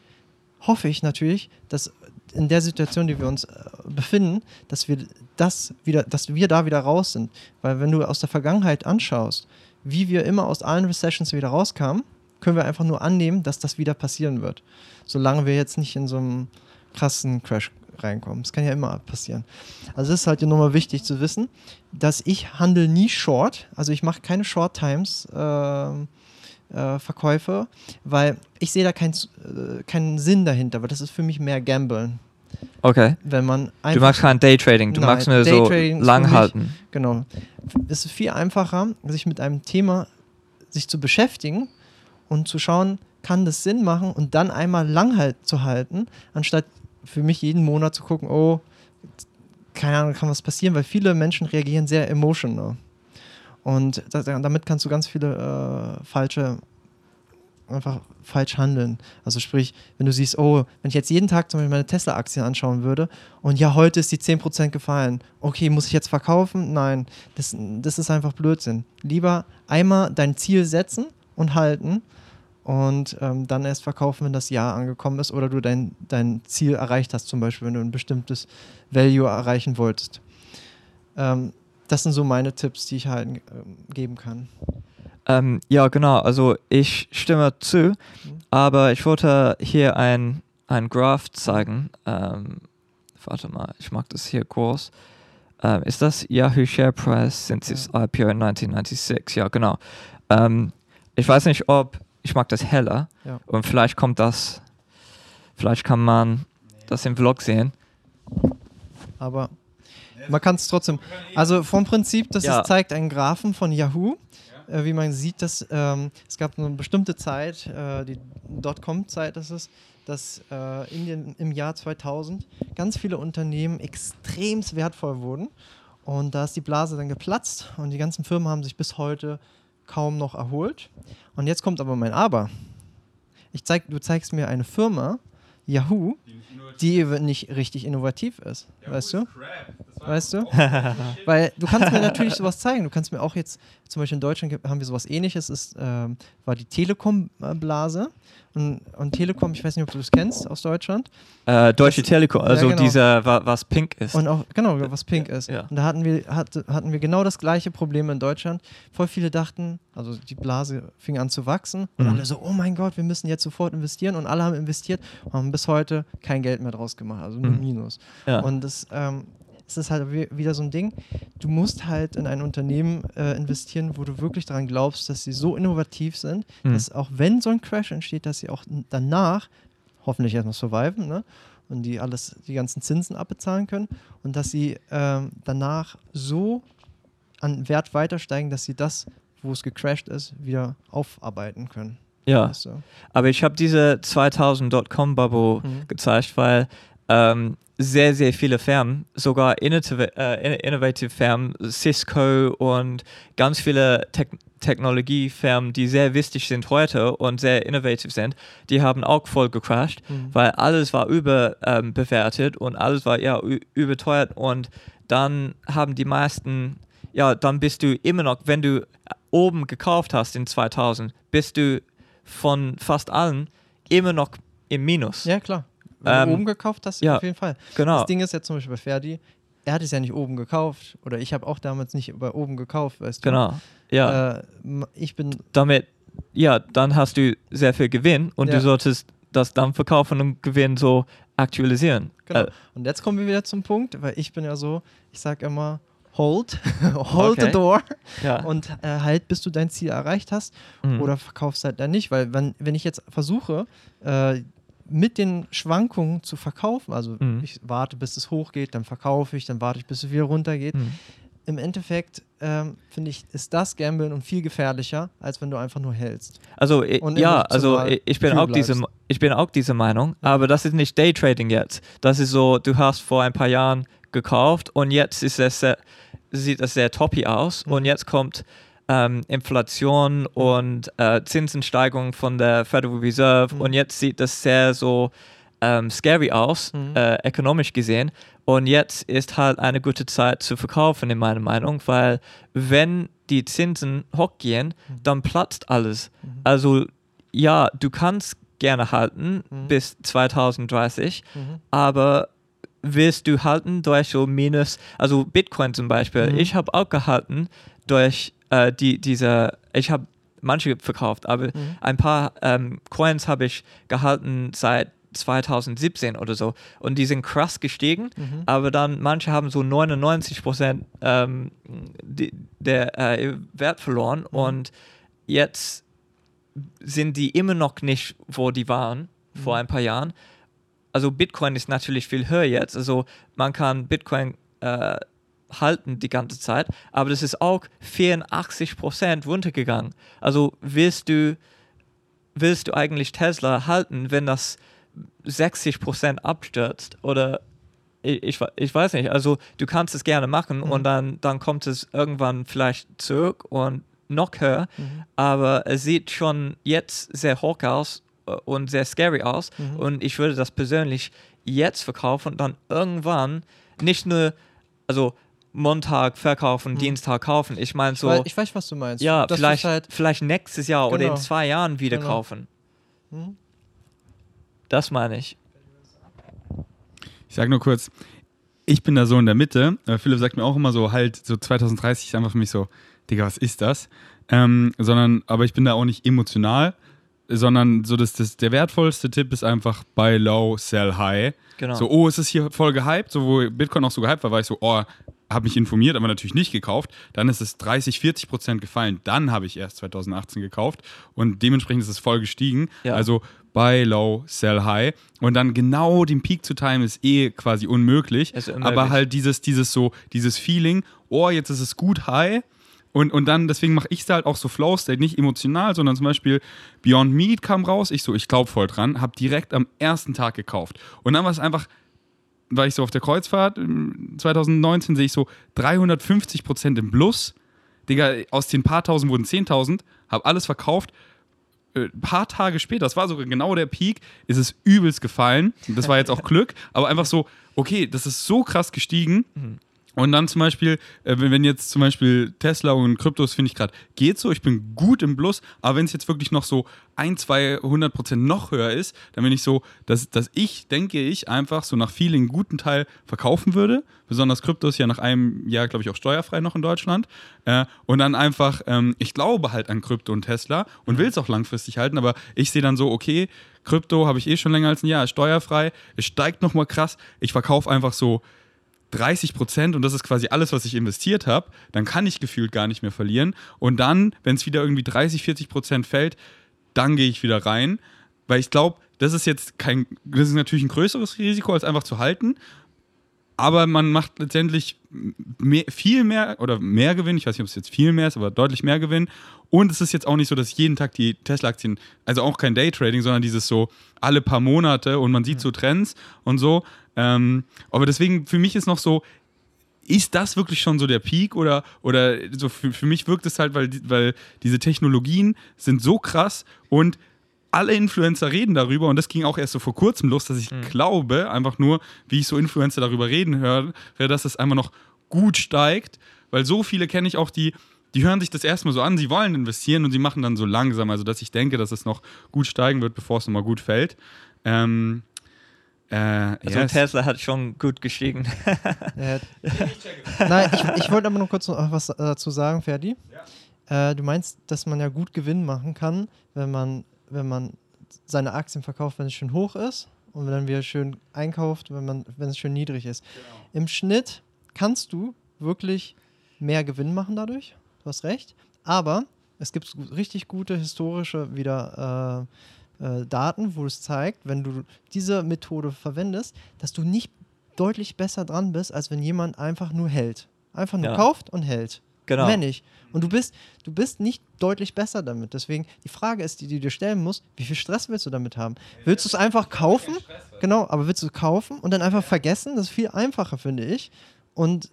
hoffe ich natürlich, dass in der Situation, die wir uns äh, befinden, dass wir das wieder, dass wir da wieder raus sind. Weil wenn du aus der Vergangenheit anschaust, wie wir immer aus allen Recessions wieder rauskamen, können wir einfach nur annehmen, dass das wieder passieren wird. Solange wir jetzt nicht in so einem krassen Crash reinkommen. Das kann ja immer passieren. Also es ist halt hier nochmal wichtig zu wissen, dass ich handle nie Short, also ich mache keine Short Times ähm, äh, Verkäufe, weil ich sehe da kein, äh, keinen Sinn dahinter, weil das ist für mich mehr Gamblen.
Okay.
Wenn man
Du magst kein Daytrading, du
Nein,
magst nur so lang halten.
genau. Es ist viel einfacher, sich mit einem Thema sich zu beschäftigen und zu schauen, kann das Sinn machen und dann einmal lang halt zu halten, anstatt für mich jeden Monat zu gucken, oh, keine Ahnung, kann was passieren, weil viele Menschen reagieren sehr emotional. Und da, damit kannst du ganz viele äh, falsche, einfach falsch handeln. Also sprich, wenn du siehst, oh, wenn ich jetzt jeden Tag zum Beispiel meine Tesla-Aktien anschauen würde und ja, heute ist die 10% gefallen, okay, muss ich jetzt verkaufen? Nein, das, das ist einfach Blödsinn. Lieber einmal dein Ziel setzen und halten und ähm, dann erst verkaufen, wenn das Jahr angekommen ist oder du dein, dein Ziel erreicht hast, zum Beispiel, wenn du ein bestimmtes Value erreichen wolltest. Ähm, das sind so meine Tipps, die ich halt ähm, geben kann.
Ähm, ja, genau. Also ich stimme zu, aber ich wollte hier ein, ein Graph zeigen. Ähm, warte mal, ich mag das hier groß. Ähm, ist das Yahoo Share Price since its IPO in 1996? Ja, genau. Ähm, ich weiß nicht, ob ich mag das heller
Ja.
und vielleicht kommt das, vielleicht kann man das im Vlog sehen.
Aber man kann es trotzdem. Also vom Prinzip, das
Ja.
ist, zeigt einen Graphen von Yahoo. Äh, wie man sieht, dass ähm, es gab eine bestimmte Zeit, äh, die Dotcom-Zeit ist es, dass äh, in den, im Jahr 2000 ganz viele Unternehmen extrem wertvoll wurden. Und da ist die Blase dann geplatzt und die ganzen Firmen haben sich bis heute kaum noch erholt. Und jetzt kommt aber mein Aber. Ich zeig, du zeigst mir eine Firma, Yahoo, die eben nicht richtig innovativ ist. weißt du? Weißt du? Weil du kannst mir natürlich sowas zeigen. Du kannst mir auch jetzt, zum Beispiel in Deutschland haben wir sowas ähnliches, ist, ähm, war die Telekom-Blase. Und, und Telekom, ich weiß nicht, ob du das kennst aus Deutschland.
Äh, Deutsche
Das-
Telekom, also
genau.
dieser, wa- was pink ist.
Und auch, genau, was pink ist.
Ja.
Und da hatten wir, hatte, hatten wir genau das gleiche Problem in Deutschland. Voll viele dachten, also die Blase fing an zu wachsen und
Mhm.
alle so, oh mein Gott, wir müssen jetzt sofort investieren. Und alle haben investiert und haben bis heute kein Geld mehr draus gemacht, also nur
Mhm.
Minus.
ja.
Und das, ähm, es ist halt wi- wieder so ein Ding, du musst halt in ein Unternehmen äh, investieren, wo du wirklich daran glaubst, dass sie so innovativ sind,
Mhm.
dass auch wenn so ein Crash entsteht, dass sie auch danach hoffentlich erstmal surviven, ne? Und die alles, die ganzen Zinsen abbezahlen können und dass sie ähm, danach so an Wert weiter steigen, dass sie das, wo es gecrashed ist, wieder aufarbeiten können.
Ja.
Du?
Aber ich habe diese 2000 Dotcom-Bubble
Mhm.
gezeigt, weil ähm, sehr, sehr viele Firmen, sogar innovative, äh, in- innovative Firmen, Cisco und ganz viele Tek Technologiefirmen, die sehr wichtig sind heute und sehr innovativ sind, die haben auch voll gecrashed,
Mhm.
weil alles war überbewertet ähm, und alles war ja überteuert und dann haben die meisten, ja, dann bist du immer noch, wenn du oben gekauft hast in 2000, bist du von fast allen immer noch im Minus.
Ja, klar. Wenn
Ähm,
du oben gekauft hast,
ja.
auf jeden Fall.
Genau.
Das Ding ist jetzt zum Beispiel bei Ferdi, er hat es ja nicht oben gekauft oder ich habe auch damals nicht bei oben gekauft, weißt du.
Genau. Ja.
Äh, ich bin,
Damit, ja, dann hast du sehr viel Gewinn und
Ja.
du solltest das dann verkaufen und Gewinn so aktualisieren.
genau.
Äh,
Und jetzt kommen wir wieder zum Punkt, weil ich bin ja so, ich sag immer, hold, hold
Okay.
the door
ja.
und äh, halt, bis du dein Ziel erreicht hast
Mhm.
oder verkaufst halt dann nicht, weil wenn, wenn ich jetzt versuche, äh, mit den Schwankungen zu verkaufen, also
Mhm.
ich warte, bis es hochgeht, dann verkaufe ich, dann warte ich, bis es wieder runtergeht,
Mhm.
im Endeffekt ähm, finde ich, ist das Gamblen und viel gefährlicher, als wenn du einfach nur hältst.
Also ja, also ich bin auch diese, ich bin auch dieser Meinung, aber das ist nicht Daytrading jetzt. Das ist so, du hast vor ein paar Jahren gekauft und jetzt ist es sehr, sieht es sehr toppy aus
Mhm.
und jetzt kommt ähm, Inflation und äh, Zinsensteigerung von der Federal Reserve
Mhm.
und jetzt sieht das sehr so ähm, scary aus,
Mhm.
äh, ökonomisch gesehen. Und jetzt ist halt eine gute Zeit zu verkaufen, in meiner Meinung, weil wenn die Zinsen hochgehen,
Mhm.
dann platzt alles. Also ja, du kannst gerne halten
Mhm.
bis 2030,
Mhm.
aber willst du halten durch so minus, also Bitcoin zum Beispiel,
Mhm.
ich habe auch gehalten durch äh, die, diese, ich habe manche verkauft, aber
Mhm.
ein paar ähm, Coins habe ich gehalten seit 2017 oder so und die sind krass gestiegen,
Mhm.
aber dann manche haben so 99 Prozent ähm, die, der äh, Wert verloren
Mhm.
und jetzt sind die immer noch nicht, wo die waren vor
Mhm.
ein paar Jahren. Also Bitcoin ist natürlich viel höher jetzt. Also man kann Bitcoin äh, halten die ganze Zeit, aber das ist auch 84 Prozent runtergegangen. Also willst du willst du eigentlich Tesla halten, wenn das 60 Prozent abstürzt oder ich, ich, weiß nicht. Also du kannst es gerne machen
Mhm.
und dann, dann kommt es irgendwann vielleicht zurück und noch höher,
Mhm.
aber es sieht schon jetzt sehr hoch aus und sehr scary aus
Mhm.
und ich würde das persönlich jetzt verkaufen und dann irgendwann nicht nur, also Montag verkaufen,
Mhm.
Dienstag kaufen. Ich meine so,
Weil ich weiß, was du meinst.
ja,
du's
vielleicht,
Halt,
vielleicht nächstes Jahr oder
Genau.
in zwei Jahren wieder
Genau.
kaufen.
Mhm.
Das meine ich.
Ich sag nur kurz, ich bin da so in der Mitte. Äh, Philipp sagt mir auch immer so, halt, so 2030 ist einfach für mich so, Digga, was ist das? Ähm, sondern, aber ich bin da auch nicht emotional, sondern so, dass das, der wertvollste Tipp ist einfach buy low, sell high.
Genau.
So, oh, ist es hier voll gehypt? So, wo Bitcoin auch so gehypt war, war ich so, oh, habe mich informiert, aber natürlich nicht gekauft. Dann ist es 30, 40 Prozent gefallen. Dann habe ich erst 2018 gekauft und dementsprechend ist es voll gestiegen.
Ja.
Also buy low, sell high. Und dann genau den Peak zu timen ist eh quasi unmöglich.
Ist unmöglich.
Aber halt dieses, dieses so, dieses Feeling, oh, jetzt ist es gut high. Und, und dann, deswegen mache ich es halt auch so Flow State, nicht emotional, sondern zum Beispiel Beyond Meat kam raus. Ich so, ich glaube voll dran, habe direkt am ersten Tag gekauft. Und dann war es einfach, war ich so auf der Kreuzfahrt ähm, 2019, sehe ich so 350 Prozent im Plus. Digga, aus den paar tausend wurden 10.000, habe alles verkauft. Ein paar Tage später, das war sogar genau der Peak, ist es übelst gefallen. Das war jetzt auch Glück, aber einfach so, okay, das ist so krass gestiegen. Und dann zum Beispiel, äh, wenn jetzt zum Beispiel Tesla und Kryptos, finde ich gerade, geht so, ich bin gut im Plus, aber wenn es jetzt wirklich noch so ein, 200 Prozent noch höher ist, dann bin ich so, dass, dass ich, denke ich, einfach so nach einen guten Teil verkaufen würde. Besonders Kryptos ja nach einem Jahr, glaube ich, auch steuerfrei noch in Deutschland. Äh, und dann einfach, ähm, ich glaube halt an Krypto und Tesla und will es auch langfristig halten, aber ich sehe dann so, okay, Krypto habe ich eh schon länger als ein Jahr, steuerfrei, es steigt nochmal krass, ich verkaufe einfach so 30 Prozent und das ist quasi alles, was ich investiert habe, dann kann ich gefühlt gar nicht mehr verlieren. Und dann, wenn es wieder irgendwie 30, 40 Prozent fällt, dann gehe ich wieder rein, weil ich glaube, das ist jetzt kein, das ist natürlich ein größeres Risiko, als einfach zu halten. Aber man macht letztendlich mehr, viel mehr oder mehr Gewinn. Ich weiß nicht, ob es jetzt viel mehr ist, aber deutlich mehr Gewinn. Und es ist jetzt auch nicht so, dass jeden Tag die Tesla-Aktien, also auch kein Daytrading, sondern dieses so alle paar Monate und man sieht so Trends und so. Ähm, aber deswegen, für mich ist noch so, ist das wirklich schon so der Peak oder, oder so für, für mich wirkt es halt, weil, weil diese Technologien sind so krass und alle Influencer reden darüber und das ging auch erst so vor kurzem los, dass ich glaube, einfach nur, wie ich so Influencer darüber reden höre, dass es einfach noch gut steigt, weil so viele kenne ich auch, die, die hören sich das erstmal so an, sie wollen investieren und sie machen dann so langsam, also dass ich denke, dass es noch gut steigen wird, bevor es nochmal gut fällt. Ähm, äh,
Also
yes.
Tesla hat schon gut gestiegen.
Äh, Nein, ich, ich wollte aber noch kurz noch was dazu sagen, Ferdi. Äh, du meinst, dass man ja gut Gewinn machen kann, wenn man, wenn man seine Aktien verkauft, wenn es schön hoch ist und dann wieder schön einkauft, wenn, man, wenn es schön niedrig ist. Im Schnitt kannst du wirklich mehr Gewinn machen dadurch. Du hast recht. Aber es gibt richtig gute historische wieder äh, äh, Daten, wo es zeigt, wenn du diese Methode verwendest, dass du nicht deutlich besser dran bist, als wenn jemand einfach nur hält. Einfach nur
Ja.
kauft und hält.
Genau.
Mehr nicht. Und du bist, du bist nicht deutlich besser damit. Deswegen, die Frage ist, die, die du dir stellen musst, wie viel Stress willst du damit haben? Willst du es einfach kaufen? Genau, aber willst du es kaufen und dann einfach vergessen? Das ist viel einfacher, finde ich. Und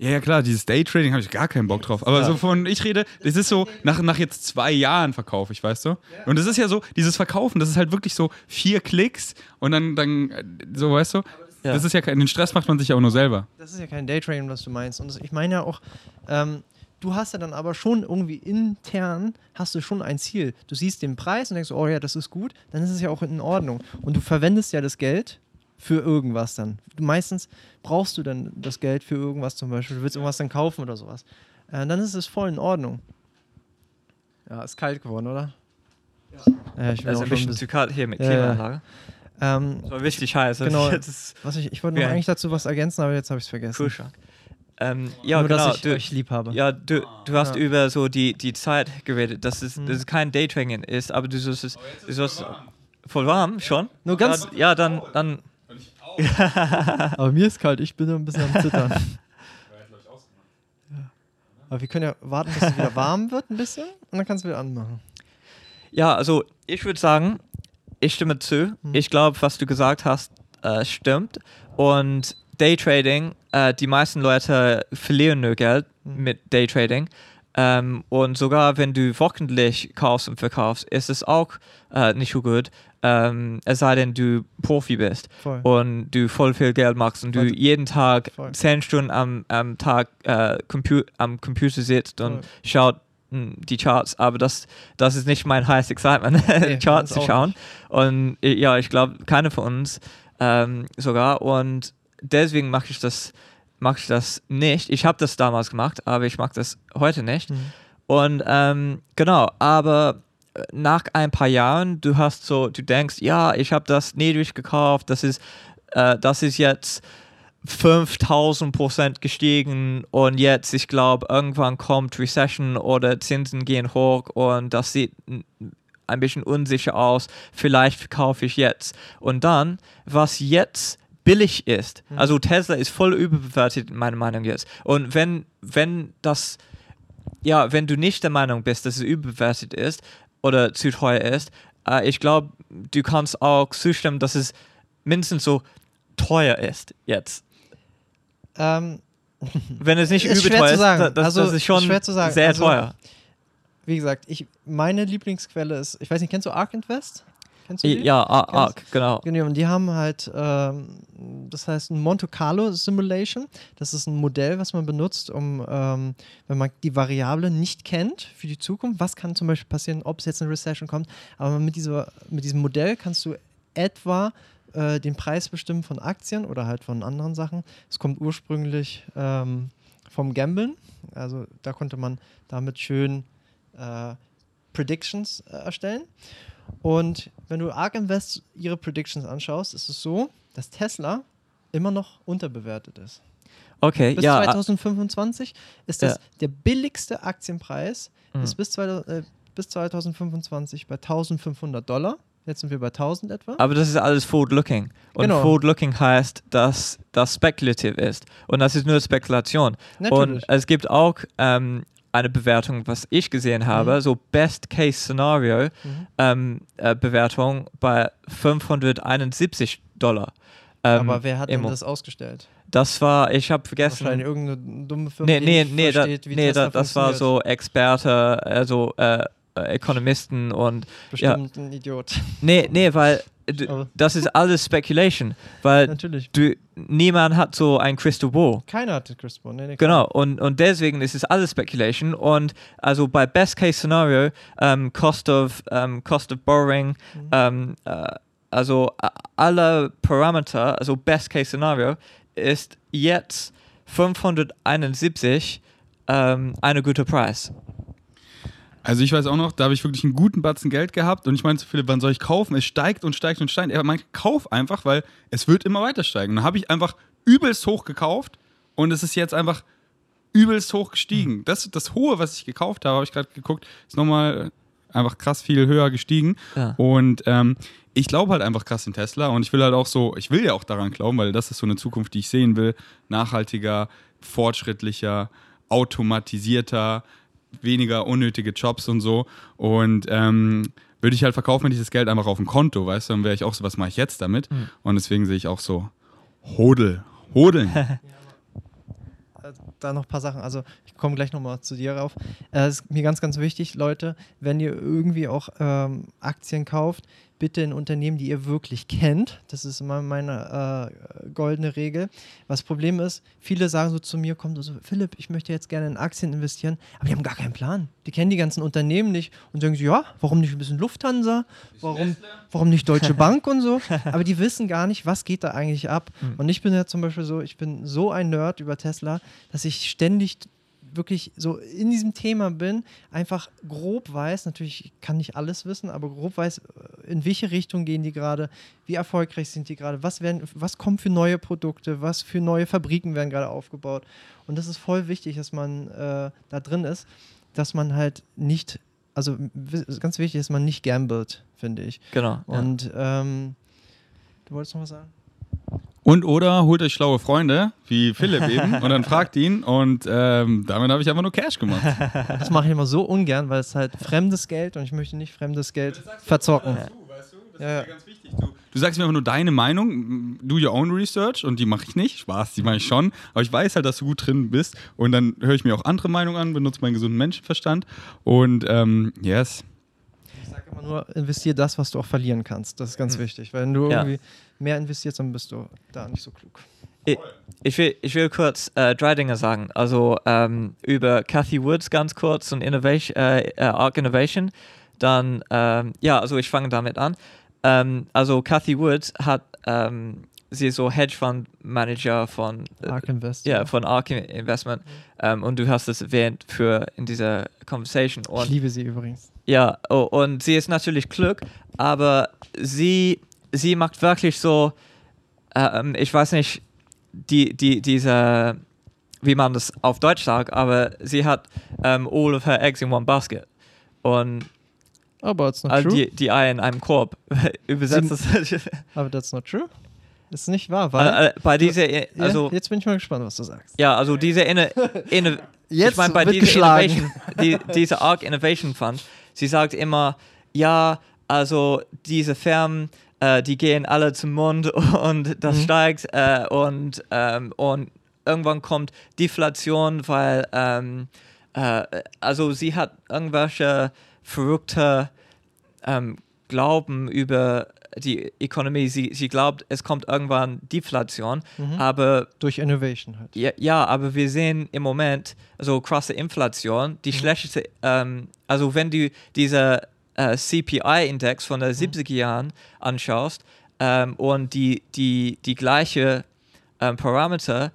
Ja, ja, klar, dieses Daytrading habe ich gar keinen Bock drauf. Aber
Ja.
so von, ich rede, das ist so, nach, nach jetzt zwei Jahren verkaufe ich, weißt du? Und das ist ja so, dieses Verkaufen, das ist halt wirklich so vier Klicks und dann, dann äh, so, weißt du?
Ja.
Das ist ja kein, den Stress macht man sich ja auch nur selber.
Das ist ja kein Daytrading, was du meinst. Und das, ich meine ja auch, ähm, du hast ja dann aber schon irgendwie intern, hast du schon ein Ziel. Du siehst den Preis und denkst, oh ja, das ist gut, dann ist es ja auch in Ordnung. Und du verwendest ja das Geld für irgendwas dann. Meistens brauchst du dann das Geld für irgendwas zum Beispiel. Du willst irgendwas dann kaufen oder sowas. Äh, dann ist es voll in Ordnung. Ja, ist kalt geworden, oder? Ja, ich will
Also
auch
ein bisschen zu kalt hier mit
Ja, ja.
Klimaanlage.
Ähm,
Das war richtig heiß.
Genau.
Ist
was ich, ich wollte
Ja.
eigentlich dazu was ergänzen, aber jetzt habe ich es vergessen.
Kühlschrank. Ähm, ja,
Nur,
genau.
dass ich
du,
euch lieb habe.
ja, du, du hast
Ja.
über so die, die Zeit geredet, dass es,
Mhm.
dass es kein Daytrading ist, aber du sollst es du sollst voll warm schon.
Nur ganz-
Ja, ja dann, dann
Aber mir ist kalt, ich bin ein bisschen am Zittern. Aber wir können ja warten, bis es wieder warm wird, ein bisschen, und dann kannst du wieder anmachen.
Ja, also ich würde sagen, ich stimme zu.
Hm.
Ich glaube, was du gesagt hast, äh, stimmt. Und Daytrading, äh, die meisten Leute verlieren nur Geld
Hm.
mit Daytrading. Ähm, und sogar wenn du wöchentlich kaufst und verkaufst, ist es auch äh, nicht so gut. Ähm, es sei denn, du Profi bist
Voll.
und du voll viel Geld machst und du
Voll.
jeden Tag
Voll.
zehn Stunden am, am Tag äh, Compu am Computer sitzt und schaut hm, die Charts, aber das, das ist nicht mein heißes Excitement,
Nee,
Charts zu schauen. Und äh, ja, ich glaube, keine von uns ähm, sogar. Und deswegen mache ich das mache ich das nicht. Ich habe das damals gemacht, aber ich mache das heute nicht.
Mhm.
Und ähm, genau, aber nach ein paar Jahren, du hast so, du denkst, ja, ich habe das niedrig gekauft, das ist, äh, das ist jetzt 5000 Prozent gestiegen und jetzt, ich glaube, irgendwann kommt Recession oder Zinsen gehen hoch und das sieht ein bisschen unsicher aus. Vielleicht verkaufe ich jetzt. Und dann, was jetzt billig ist,
Mhm.
also Tesla ist voll überbewertet, meiner Meinung jetzt. Und wenn, wenn das ja, wenn du nicht der Meinung bist, dass es überbewertet ist oder zu teuer ist, äh, ich glaube, du kannst auch zustimmen, dass es mindestens so teuer ist jetzt.
Ähm,
Wenn es nicht
Ist
überteuer ist,
sagen.
da- das,
Also,
das ist schon
sagen.
sehr
Also,
teuer.
wie gesagt, ich, meine Lieblingsquelle ist, ich weiß nicht, kennst du Ark Invest? Kennst du die?
Ja, Ar-
Kennst-
Arc, genau.
Genau, und die haben halt, ähm, das heißt ein Monte Carlo Simulation. Das ist ein Modell, was man benutzt, um, ähm, wenn man die Variable nicht kennt für die Zukunft, was kann zum Beispiel passieren, ob es jetzt eine Recession kommt. Aber mit, dieser, mit diesem Modell kannst du etwa äh, den Preis bestimmen von Aktien oder halt von anderen Sachen. Es kommt ursprünglich ähm, vom Gamblen. Also da konnte man damit schön äh, Predictions äh, erstellen. Und wenn du ARK Invest ihre Predictions anschaust, ist es so, dass Tesla immer noch unterbewertet ist.
Okay,
Bis
ja. ah,
2025 ist das
Ja.
der billigste Aktienpreis,
Mhm.
ist bis, 2000, äh, bis 2025 bei 1500 Dollar. Jetzt sind wir bei 1000 etwa.
Aber das ist alles forward-looking. Und
Genau.
forward-looking heißt, dass das spekulativ ist. Und das ist nur Spekulation.
Natürlich.
Und es gibt auch ähm, eine Bewertung, was ich gesehen habe,
Mhm.
so Best-Case-Szenario,
Mhm.
ähm, äh, Bewertung bei 571 Dollar. Ähm,
Aber wer hat denn das ausgestellt?
Das war, ich habe vergessen.
Wahrscheinlich irgendeine dumme Firma,
Nee, nee, nee, da,
versteht, wie
nee da, das war so Experte, also äh, Ökonomisten und
Bestimmt ein Idiot.
nee, nee, weil du, das ist alles Speculation, weil
Natürlich.
du, niemand hat so ein Crystal Ball.
Keiner hatte Chris Bond. Nee, nee,
Genau, und, und deswegen ist es alles Speculation. Und also bei Best Case Scenario, ähm, Cost, of, ähm, Cost of Borrowing,
Mhm.
ähm, äh, also alle Parameter, also Best Case Scenario, ist jetzt 571 ähm, ein guter Preis.
Also ich weiß auch noch, da habe ich wirklich einen guten Batzen Geld gehabt und ich meinte zu Philipp, wann soll ich kaufen? Es steigt und steigt und steigt. Er meinte, kauf einfach, weil es wird immer weiter steigen. Und dann habe ich einfach übelst hoch gekauft und es ist jetzt einfach übelst hoch gestiegen. Das, das Hohe, was ich gekauft habe, habe ich gerade geguckt, ist nochmal einfach krass viel höher gestiegen.
Ja.
Und ähm, ich glaube halt einfach krass in Tesla und ich will halt auch so, ich will ja auch daran glauben, weil das ist so eine Zukunft, die ich sehen will. Nachhaltiger, fortschrittlicher, automatisierter, weniger unnötige Jobs und so. Und ähm, würde ich halt verkaufen, wenn ich das Geld einfach auf dem Konto, weißt du, dann wäre ich auch so, was mache ich jetzt damit?
Mhm.
Und deswegen sehe ich auch so, Hodel, Hodeln.
äh, da noch ein paar Sachen. Also ich komme gleich nochmal zu dir rauf. Äh, Es ist mir ganz, ganz wichtig, Leute, wenn ihr irgendwie auch ähm, Aktien kauft, bitte in Unternehmen, die ihr wirklich kennt. Das ist immer meine äh, goldene Regel. Was Problem ist, viele sagen so zu mir, kommt so, Philipp, ich möchte jetzt gerne in Aktien investieren, aber die haben gar keinen Plan. Die kennen die ganzen Unternehmen nicht und sagen so, ja, warum nicht ein bisschen Lufthansa? Warum, warum nicht Deutsche Bank und so? Aber die wissen gar nicht, was geht da eigentlich ab. Und ich bin ja zum Beispiel so, ich bin so ein Nerd über Tesla, dass ich ständig wirklich so in diesem Thema bin, einfach grob weiß, natürlich ich kann nicht alles wissen, aber grob weiß, äh, in welche Richtung gehen die gerade, wie erfolgreich sind die gerade, was werden, was kommt für neue Produkte, was für neue Fabriken werden gerade aufgebaut. Und das ist voll wichtig, dass man äh, da drin ist, dass man halt nicht, also ganz wichtig, dass man nicht gambelt, finde ich.
Genau. ja.
Und ähm, du wolltest noch was sagen?
Und oder holt euch schlaue Freunde, wie Philipp eben, und dann fragt ihn. Und ähm, damit habe ich einfach nur Cash gemacht.
Das mache ich immer so ungern, weil es halt fremdes Geld und ich möchte nicht fremdes Geld verzocken.
Das
Ja, ja.
ganz wichtig. Du, du sagst mir einfach nur deine Meinung, do your own research und die mache ich nicht. Spaß, die mache ich schon. Aber ich weiß halt, dass du gut drin bist. Und dann höre ich mir auch andere Meinungen an, benutze meinen gesunden Menschenverstand. Und ähm, yes.
Immer nur, investier das, was du auch verlieren kannst. Das ist ganz wichtig. Weil wenn du
Ja.
irgendwie mehr investierst, dann bist du da nicht so klug.
Ich, ich, will, ich will kurz äh, drei Dinge sagen. Also ähm, über Cathy Woods ganz kurz und Innovation, äh, äh, Arc Innovation. Dann, ähm, ja, also ich fange damit an. Ähm, also Cathy Woods hat, ähm, sie ist so Hedgefund Manager von, äh,
Ark Invest.
ja, von Arc Investment. Ähm, und du hast es erwähnt für in dieser Conversation. Und
Ich liebe sie übrigens.
Ja, oh, und sie ist natürlich klug, aber sie, sie macht wirklich so, ähm, ich weiß nicht, die, die, diese, wie man das auf Deutsch sagt, aber sie hat ähm, all of her eggs in one basket. Und
Aber it's not
all
true.
die, die Eier in einem Korb. Übersetzt das.
Aber that's not true. Ist nicht wahr, weil.
äh, äh, bei dieser,
Ja,
also,
jetzt bin ich mal gespannt, was du sagst.
ja, also diese Inno, Inno,
Jetzt
ich meine, bei dieser. Innovation, die, diese Arc Innovation Fund, sie sagt immer, ja, also diese Firmen, äh, die gehen alle zum Mond und das
Mhm.
steigt äh, und, ähm, und irgendwann kommt Deflation, weil, ähm, äh, also sie hat irgendwelche verrückte ähm, Glauben über die Ökonomie. Sie, sie glaubt, es kommt irgendwann Deflation,
Mhm.
aber
Durch Innovation halt.
ja, ja, aber wir sehen im Moment so krasse Inflation. Die schlechteste, ähm, also wenn du diese äh, CPI-Index von den 70er Jahren anschaust ähm, und die, die, die gleiche ähm, Parameter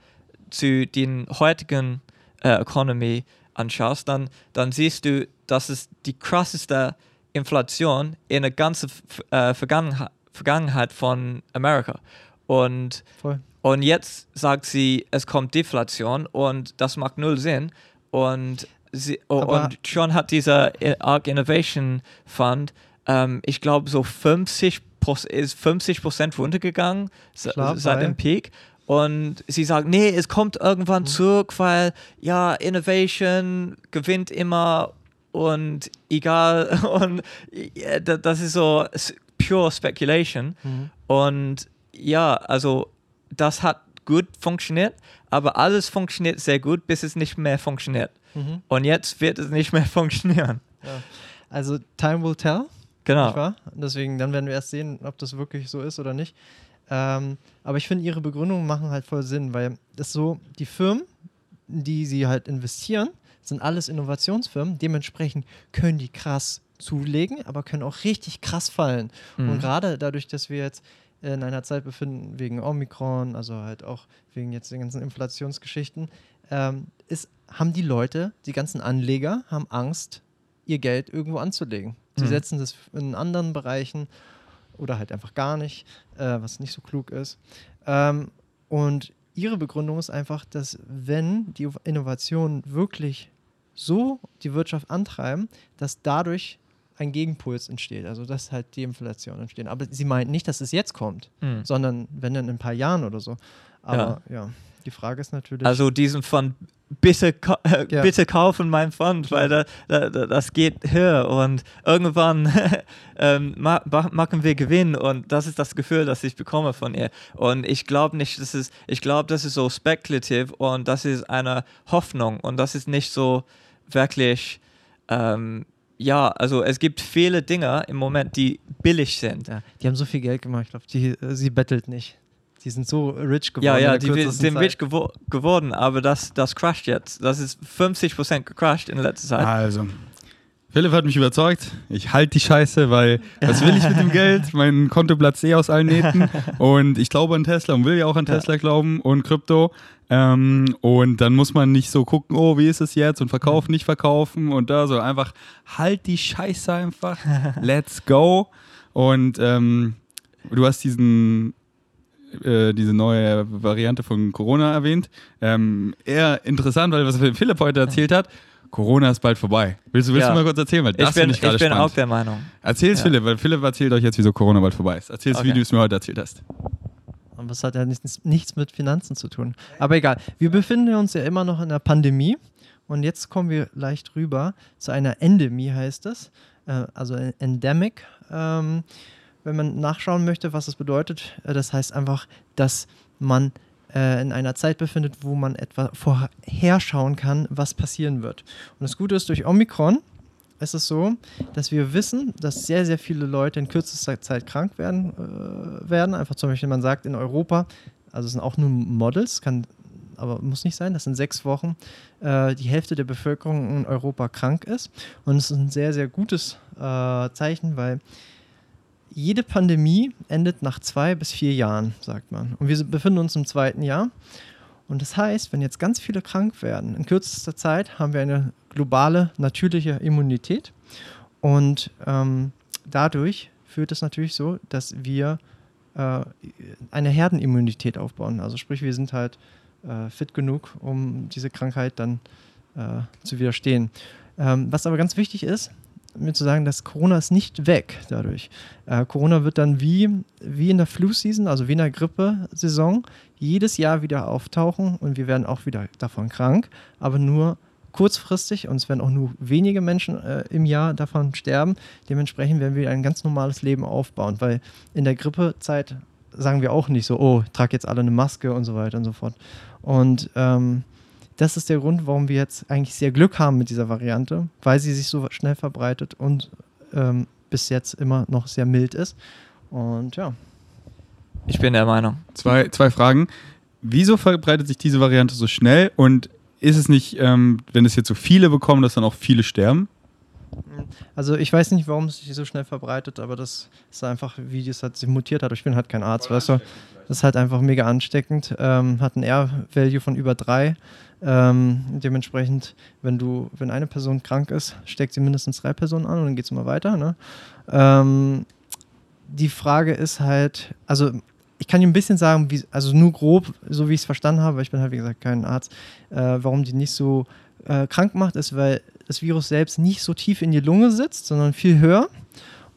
zu den heutigen äh, Economy anschaust, dann, dann siehst du, dass es die krasseste Inflation in der ganzen äh, Vergangenheit, Vergangenheit von Amerika. Und
Voll.
und jetzt sagt sie, es kommt Deflation und das macht null Sinn. Und, sie, oh,
Aber-
und schon hat dieser I- Arc Innovation Fund, ähm, ich glaube, so 50 Pros- ist 50 Prozent runtergegangen
Klar,
seit dem Peak. Und sie sagt, nee, es kommt irgendwann
Mhm.
zurück, weil ja, Innovation gewinnt immer und egal. Und ja, da- das ist so pure Speculation.
Mhm.
Und ja, also das hat gut funktioniert, aber alles funktioniert sehr gut, bis es nicht mehr funktioniert.
Mhm.
Und jetzt wird es nicht mehr funktionieren.
Also, time will tell.
Genau.
Deswegen, dann werden wir erst sehen, ob das wirklich so ist oder nicht. Ähm, aber ich finde, ihre Begründungen machen halt voll Sinn, weil das so, die Firmen, die sie halt investieren, sind alles Innovationsfirmen. Dementsprechend können die krass zulegen, aber können auch richtig krass fallen. Und
Mhm.
gerade dadurch, dass wir jetzt in einer Zeit befinden, wegen Omikron, also halt auch wegen jetzt den ganzen Inflationsgeschichten, ähm, ist, haben die Leute, die ganzen Anleger, haben Angst, ihr Geld irgendwo anzulegen. Sie
Mhm.
setzen das in anderen Bereichen oder halt einfach gar nicht, äh, was nicht so klug ist. Ähm, und ihre Begründung ist einfach, dass wenn die Innovationen wirklich so die Wirtschaft antreiben, dass dadurch ein Gegenpuls entsteht, also dass halt die Inflation entsteht. Aber sie meint nicht, dass es jetzt kommt,
Mhm.
sondern wenn dann in ein paar Jahren oder so. Aber ja, die Frage ist natürlich.
Also diesen Fund bitte, ka äh,
Ja.
bitte kaufen mein Fund, weil da, da, da, das geht höher und irgendwann ähm, ma ma- machen wir Gewinn und das ist das Gefühl, das ich bekomme von ihr. Und ich glaube nicht, das ist, ich glaube, das ist so spekulativ und das ist eine Hoffnung und das ist nicht so wirklich, ähm, ja, also es gibt viele Dinge im Moment, die billig sind.
Ja, die haben so viel Geld gemacht, ich glaube, die, äh, sie bettelt nicht. Die sind so rich geworden.
Ja,
in
ja,
der
die sind
Zeit.
rich gewo geworden, aber das, das crasht jetzt. Das ist 50% gecrashed in letzter Zeit.
Also, Philipp hat mich überzeugt. Ich halte die Scheiße, weil was will ich mit dem Geld? Mein Konto platzt eh aus allen Nähten. Und ich glaube an Tesla und will ja auch an Tesla glauben und Krypto. Ähm, und dann muss man nicht so gucken, oh, wie ist es jetzt und verkaufen, nicht verkaufen und da so einfach halt die Scheiße einfach. Let's go. Und ähm, du hast diesen äh, diese neue Variante von Corona erwähnt. Ähm, eher interessant, weil was Philipp heute erzählt hat, Corona ist bald vorbei. Willst, du- willst
Ja.
du mal kurz erzählen? Weil das
ich bin,
ich
ich bin
spannend.
auch der Meinung.
Erzähl's
Ja.
Philipp, weil Philipp erzählt euch jetzt, wieso Corona bald vorbei ist. Erzähl's, wie
Okay.
du es mir heute erzählt hast.
Und das hat ja nichts, nichts mit Finanzen zu tun. Aber egal, wir befinden uns ja immer noch in der Pandemie. Und jetzt kommen wir leicht rüber zu einer Endemie, heißt es. Äh, also ein Endemic. Ähm, wenn man nachschauen möchte, was das bedeutet, äh, das heißt einfach, dass man äh, in einer Zeit befindet, wo man etwa vorherschauen kann, was passieren wird. Und das Gute ist, durch Omikron ist es so, dass wir wissen, dass sehr, sehr viele Leute in kürzester Zeit krank werden. Äh, werden. Einfach zum Beispiel, man sagt in Europa, also es sind auch nur Models, kann, aber muss nicht sein, dass in sechs Wochen äh, die Hälfte der Bevölkerung in Europa krank ist. Und es ist ein sehr, sehr gutes äh, Zeichen, weil jede Pandemie endet nach zwei bis vier Jahren, sagt man. Und wir befinden uns im zweiten Jahr. Und das heißt, wenn jetzt ganz viele krank werden, in kürzester Zeit haben wir eine globale, natürliche Immunität. Und ähm, dadurch führt es natürlich so, dass wir äh, eine Herdenimmunität aufbauen. Also sprich, wir sind halt äh, fit genug, um diese Krankheit dann äh, zu widerstehen. Ähm, was aber ganz wichtig ist, mir zu sagen, dass Corona ist nicht weg dadurch. Äh, Corona wird dann wie, wie in der Flu-Season, also wie in der Grippesaison, jedes Jahr wieder auftauchen und wir werden auch wieder davon krank, aber nur kurzfristig und es werden auch nur wenige Menschen äh, im Jahr davon sterben. Dementsprechend werden wir ein ganz normales Leben aufbauen, weil in der Grippezeit sagen wir auch nicht so, oh, trag jetzt alle eine Maske und so weiter und so fort. Und ähm, das ist der Grund, warum wir jetzt eigentlich sehr Glück haben mit dieser Variante, weil sie sich so schnell verbreitet und ähm, bis jetzt immer noch sehr mild ist. Und ja,
Ich bin der Meinung.
Zwei, zwei Fragen. Wieso verbreitet sich diese Variante so schnell? Und ist es nicht, ähm, wenn es jetzt so viele bekommen, dass dann auch viele sterben?
Also ich weiß nicht, warum es sich so schnell verbreitet, aber das ist einfach, wie das halt sich mutiert hat. Ich bin halt kein Arzt, weißt du. Das ist halt einfach mega ansteckend. Ähm, hat ein R-Value von über drei. Ähm, dementsprechend, wenn du, wenn eine Person krank ist, steckt sie mindestens drei Personen an und dann geht es immer weiter. Ne? Ähm, die Frage ist halt, also ich kann dir ein bisschen sagen, wie, also nur grob, so wie ich es verstanden habe, weil ich bin halt wie gesagt kein Arzt, äh, warum die nicht so äh, krank macht, ist, weil das Virus selbst nicht so tief in die Lunge sitzt, sondern viel höher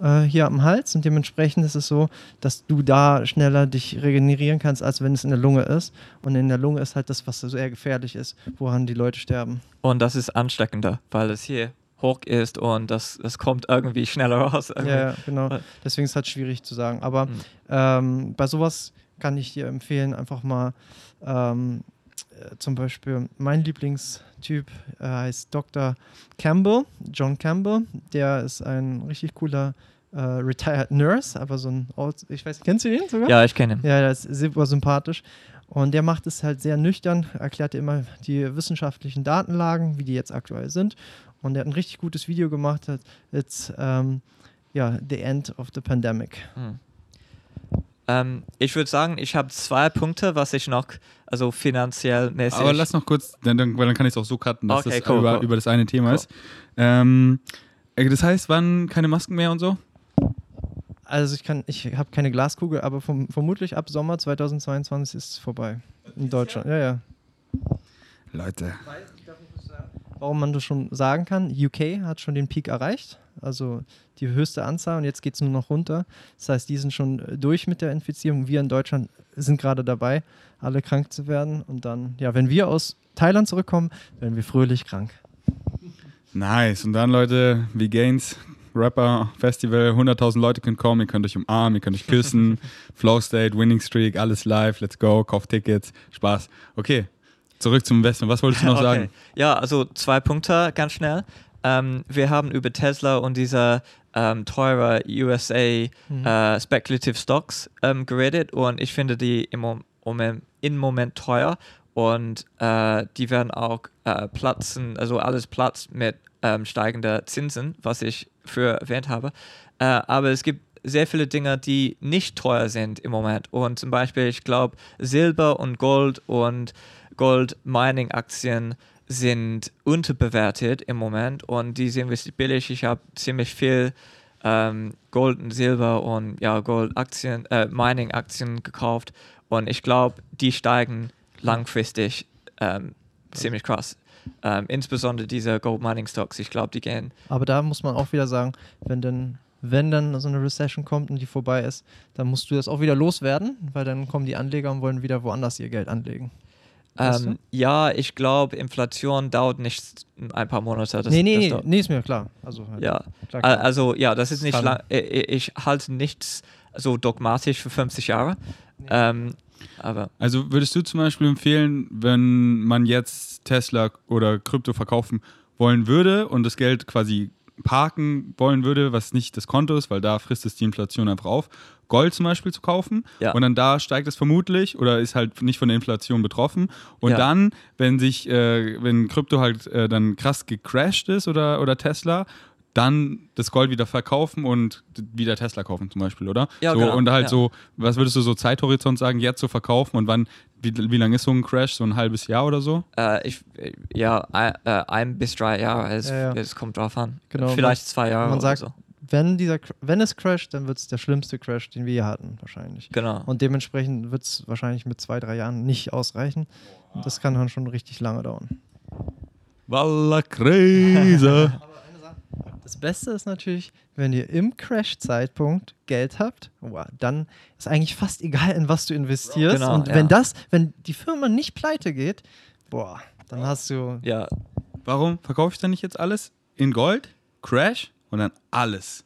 äh, hier am Hals und dementsprechend ist es so, dass du da schneller dich regenerieren kannst, als wenn es in der Lunge ist. Und in der Lunge ist halt das, was so eher gefährlich ist, woran die Leute sterben.
Und das ist ansteckender, weil es hier hoch ist und das, das kommt irgendwie schneller raus.
Ja, ja, genau. Deswegen ist es halt schwierig zu sagen. Aber
Mhm.
ähm, bei sowas kann ich dir empfehlen, einfach mal ähm, äh, zum Beispiel mein Lieblingstyp äh, heißt Dr. Campbell, John Campbell. Der ist ein richtig cooler äh, Retired Nurse, aber so ein, Old, ich weiß, kennst du ihn sogar?
Ja, ich kenne ihn.
Ja, der ist super sympathisch. Und der macht es halt sehr nüchtern, erklärt immer die wissenschaftlichen Datenlagen, wie die jetzt aktuell sind. Und er hat ein richtig gutes Video gemacht. hat It's ähm, ja, the end of the pandemic.
Hm. Ähm, ich würde sagen, ich habe zwei Punkte, was ich noch, also finanziell mäßig.
Aber lass noch kurz, dann, dann, weil dann kann ich es auch so cutten, dass
Okay,
das
cool,
über,
cool.
über das eine Thema
Cool.
ist. Ähm, äh, das heißt, wann keine Masken mehr und so?
Also ich kann, ich habe keine Glaskugel, aber vom, vermutlich ab Sommer 2022 ist es vorbei. In Deutschland. Ja, ja.
Leute.
Warum man das schon sagen kann, UK hat schon den Peak erreicht. Also die höchste Anzahl und jetzt geht es nur noch runter. Das heißt, die sind schon äh, durch mit der Infizierung. Wir in Deutschland sind gerade dabei, alle krank zu werden. Und dann, ja, wenn wir aus Thailand zurückkommen, werden wir fröhlich krank.
Nice. Und dann, Leute, wie Gains, Rapper, Festival, 100.000 Leute können kommen, ihr könnt euch umarmen, ihr könnt euch küssen. Flow State, Winning Streak, alles live, let's go, kauft Tickets, Spaß. Okay, zurück zum Investment. Was wolltest du noch
Okay.
sagen?
Ja, also zwei Punkte ganz schnell. Ähm, wir haben über Tesla und diese ähm, teure USA
Mhm.
äh, Speculative Stocks ähm, geredet und ich finde die im Mom- Moment, im Moment teuer und äh, die werden auch äh, platzen, also alles platzt mit ähm, steigender Zinsen, was ich für erwähnt habe. Äh, aber es gibt sehr viele Dinge, die nicht teuer sind im Moment. Und zum Beispiel, ich glaube, Silber und Gold und Gold-Mining-Aktien sind unterbewertet im Moment und die sind richtig billig. Ich habe ziemlich viel ähm, Gold und Silber und ja, Gold-Aktien, äh, Mining-Aktien gekauft und ich glaube, die steigen langfristig ähm, ziemlich krass. Ähm, insbesondere diese Gold-Mining-Stocks, ich glaube, die gehen
Aber da muss man auch wieder sagen, wenn dann, wenn dann so eine Recession kommt und die vorbei ist, dann musst du das auch wieder loswerden, weil dann kommen die Anleger und wollen wieder woanders ihr Geld anlegen.
Ähm, ja, ich glaube, Inflation dauert nicht ein paar Monate. Das,
nee, nee,
das
nee, nee, ist mir klar. Also halt,
Ja,
klar, klar.
also ja, das ist nicht lang. äh, Ich halte nichts so dogmatisch für 50 Jahre. Ähm, aber
Also würdest du zum Beispiel empfehlen, wenn man jetzt Tesla oder Krypto verkaufen wollen würde und das Geld quasi parken wollen würde, was nicht das Konto ist, weil da frisst es die Inflation einfach auf, Gold zum Beispiel zu kaufen
Ja.
und dann da steigt es vermutlich oder ist halt nicht von der Inflation betroffen und
Ja.
dann, wenn sich, äh, wenn Krypto halt äh, dann krass gecrashed ist oder, oder Tesla, dann das Gold wieder verkaufen und wieder Tesla kaufen zum Beispiel, oder?
Ja,
so,
genau,
Und halt
ja.
so, was würdest du so Zeithorizont sagen, jetzt zu verkaufen und wann, wie, wie lange ist so ein Crash? So ein halbes Jahr oder so?
äh, ich, ja, ein, äh, ein bis drei Jahre, es,
Ja, ja.
es kommt drauf an.
Genau,
Vielleicht zwei Jahre
man sagt,
oder so.
wenn, dieser, wenn es crasht, dann wird es der schlimmste Crash, den wir je hatten, wahrscheinlich.
Genau.
Und dementsprechend wird es wahrscheinlich mit zwei, drei Jahren nicht ausreichen. Und das kann dann schon richtig lange dauern.
Walla Krise.
Das Beste ist natürlich, wenn ihr im Crash-Zeitpunkt Geld habt, wow, dann ist eigentlich fast egal, in was du investierst.
Genau,
und
ja.
wenn das, wenn die Firma nicht pleite geht, boah, dann hast du.
Ja,
Warum verkaufe ich dann nicht jetzt alles in Gold, Crash und dann alles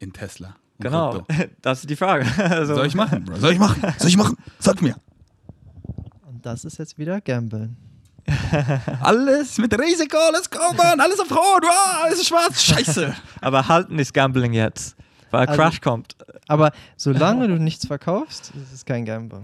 in Tesla?
genau.
Krypto?
Das ist die Frage. Also,
Soll ich machen, Bro? Soll ich machen? Soll ich machen? Sag mir.
Und das ist jetzt wieder Gambeln.
Alles mit Risiko, let's go, Mann. Alles auf Rot, wow, alles ist schwarz, scheiße.
Aber halten ist Gambling jetzt, weil
Also-
Crash kommt.
Aber solange du nichts verkaufst, ist es kein Gamble.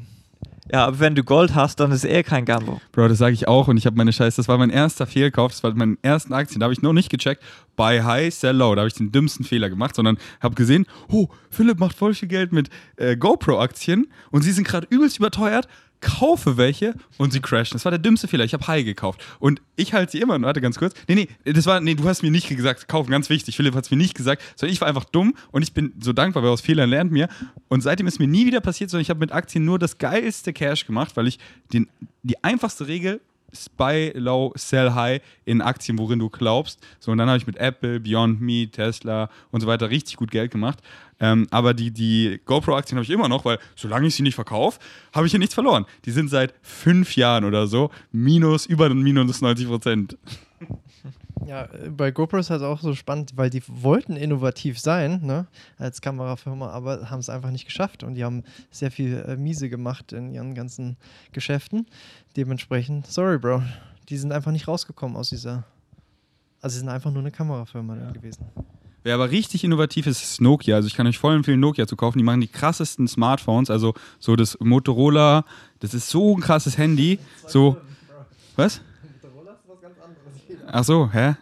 Ja, aber wenn du Gold hast, dann ist eh kein Gamble.
Bro, das sage ich auch und ich habe meine Scheiße, das war mein erster Fehlkauf, das war meine ersten Aktien, da habe ich noch nicht gecheckt, buy high, sell low, da habe ich den dümmsten Fehler gemacht, sondern habe gesehen, oh, Philipp macht voll viel Geld mit äh, GoPro-Aktien und sie sind gerade übelst überteuert, kaufe welche und sie crashen. Das war der dümmste Fehler, ich habe high gekauft und ich halte sie immer, warte ganz kurz, nee, nee, das war, nee, du hast mir nicht gesagt, kaufen, ganz wichtig, Philipp hat es mir nicht gesagt, sondern ich war einfach dumm und ich bin so dankbar, weil aus Fehlern lernt mir und seitdem ist mir nie wieder passiert, sondern ich habe mit Aktien nur das geilste Cash gemacht, weil ich den, die einfachste Regel Buy low, sell high in Aktien, worin du glaubst. So, und dann habe ich mit Apple, Beyond Me, Tesla und so weiter richtig gut Geld gemacht. Ähm, aber die, die GoPro-Aktien habe ich immer noch, weil solange ich sie nicht verkaufe, habe ich hier nichts verloren. Die sind seit fünf Jahren oder so minus, über minus 90 Prozent.
Ja, bei GoPro ist halt auch so spannend, weil die wollten innovativ sein, ne, als Kamerafirma, aber haben es einfach nicht geschafft und die haben sehr viel äh, miese gemacht in ihren ganzen Geschäften. Dementsprechend, sorry, Bro, die sind einfach nicht rausgekommen aus dieser. Also, sie sind einfach nur eine Kamerafirma dann gewesen.
Wer aber richtig innovativ ist, ist Nokia. Also ich kann euch voll empfehlen, Nokia zu kaufen. Die machen die krassesten Smartphones. Also so das Motorola, das ist so ein krasses Handy. So, was? Ach so, hä?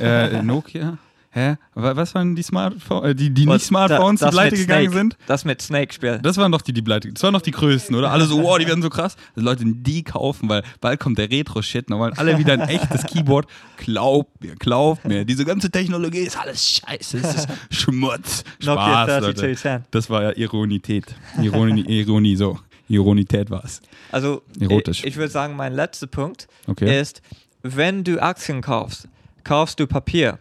Äh, Nokia? Hä? Wa- Was waren die Smartphones, äh, die, die nicht Smartphones,
da-
die pleite gegangen sind?
Das mit Snake-Spiel.
Das waren doch die, die pleite, das waren doch die größten, oder? Alle so, wow, die werden so krass. Also Leute, die kaufen, weil bald kommt der Retro-Shit. Dann wollen alle wieder ein echtes Keyboard. Glaubt mir, glaubt mir. Diese ganze Technologie ist alles scheiße. Es ist Schmutz. Spaß, Leute.
3210.
Das war ja Ironität. Ironie, Ironie, so. Ironität war es.
Also,
Erotisch.
ich, ich würde sagen, mein letzter Punkt
Okay.
ist, wenn du Aktien kaufst, kaufst du Papier.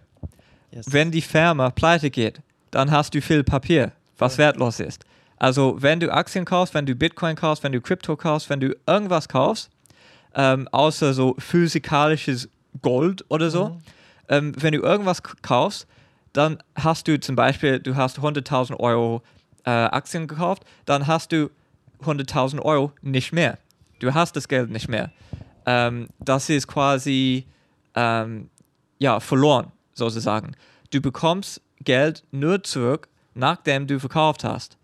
Yes.
wenn die Firma pleite geht, dann hast du viel Papier, was wertlos ist. Also wenn du Aktien kaufst, wenn du Bitcoin kaufst, wenn du Krypto kaufst, wenn du irgendwas kaufst, ähm, außer so physikalisches Gold oder so, ähm, wenn du irgendwas kaufst, dann hast du zum Beispiel, du hast 100.000 Euro äh, Aktien gekauft, dann hast du 100.000 Euro nicht mehr. Du hast das Geld nicht mehr. Ähm, das ist quasi ähm, ja, verloren, sozusagen. Du bekommst Geld nur zurück, nachdem du verkauft hast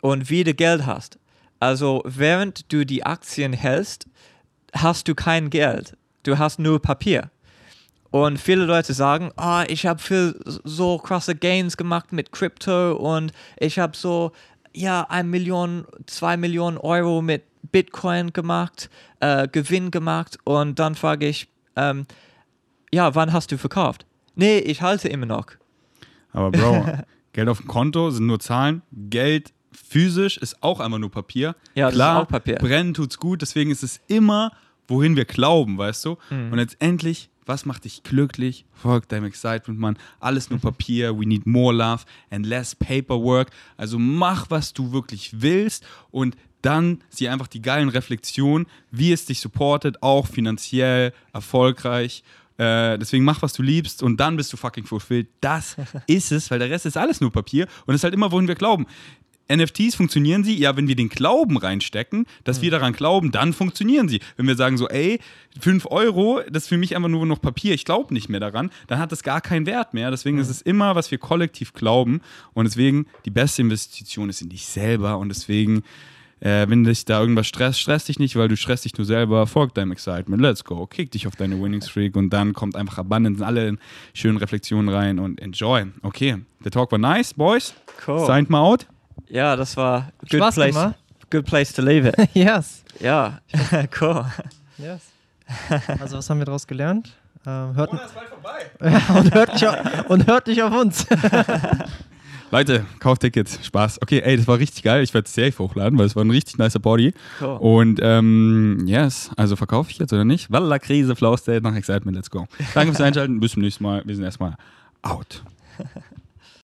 und wieder Geld hast. Also während du die Aktien hältst, hast du kein Geld. Du hast nur Papier. Und viele Leute sagen, ah, ich habe viel so krasse Gains gemacht mit Krypto und ich habe so, ja, ein Million, zwei Millionen Euro mit Bitcoin gemacht, äh, Gewinn gemacht. Und dann frage ich, ähm, ja, wann hast du verkauft? Nee, ich halte immer noch.
Aber Bro, Geld auf dem Konto sind nur Zahlen. Geld physisch ist auch einfach nur Papier.
Ja, das ist
Klar,
auch Papier.
brennen tut's gut, deswegen ist es immer, wohin wir glauben, weißt du?
Mhm.
Und letztendlich, was macht dich glücklich? Folg deinem Excitement, Mann. Alles nur. Papier. We need more love and less paperwork. Also mach, was du wirklich willst und dann sieh einfach die geilen Reflexionen, wie es dich supportet, auch finanziell, erfolgreich. Äh, deswegen mach, was du liebst und dann bist du fucking fulfilled. Das ist es, weil der Rest ist alles nur Papier und es ist halt immer, wohin wir glauben. NFTs funktionieren sie, ja, wenn wir den Glauben reinstecken, dass wir daran glauben, dann funktionieren sie. Wenn wir sagen so, ey, 5 Euro, das ist für mich einfach nur noch Papier, ich glaube nicht mehr daran, dann hat das gar keinen Wert mehr. Deswegen ist es immer, was wir kollektiv glauben. Und deswegen, die beste Investition ist in dich selber. Und deswegen, äh, wenn dich da irgendwas stresst, stress dich nicht, weil du stresst dich nur selber, folg deinem Excitement, let's go, kick dich auf deine Winning Streak und dann kommt einfach Abundance in alle schönen Reflexionen rein und enjoy. Okay, der Talk war nice, Boys.
Cool.
Signed mal out.
Ja, das war good
Spaß
place,
gemacht.
good place to leave it.
yes.
ja, cool.
yes. Also, was haben wir daraus gelernt? Ähm, hört,
ist bald vorbei.
und, hört nicht auf, und hört nicht auf uns.
Leute, kauft Tickets, Spaß. Okay, ey, das war richtig geil. Ich werde es safe hochladen, weil es war ein richtig nicer Body.
cool.
Und ähm, yes, also verkaufe ich jetzt oder nicht? Walla Krise, Flow State nach Excitement, let's go. Danke fürs Einschalten, bis zum nächsten Mal. Wir sind erstmal out.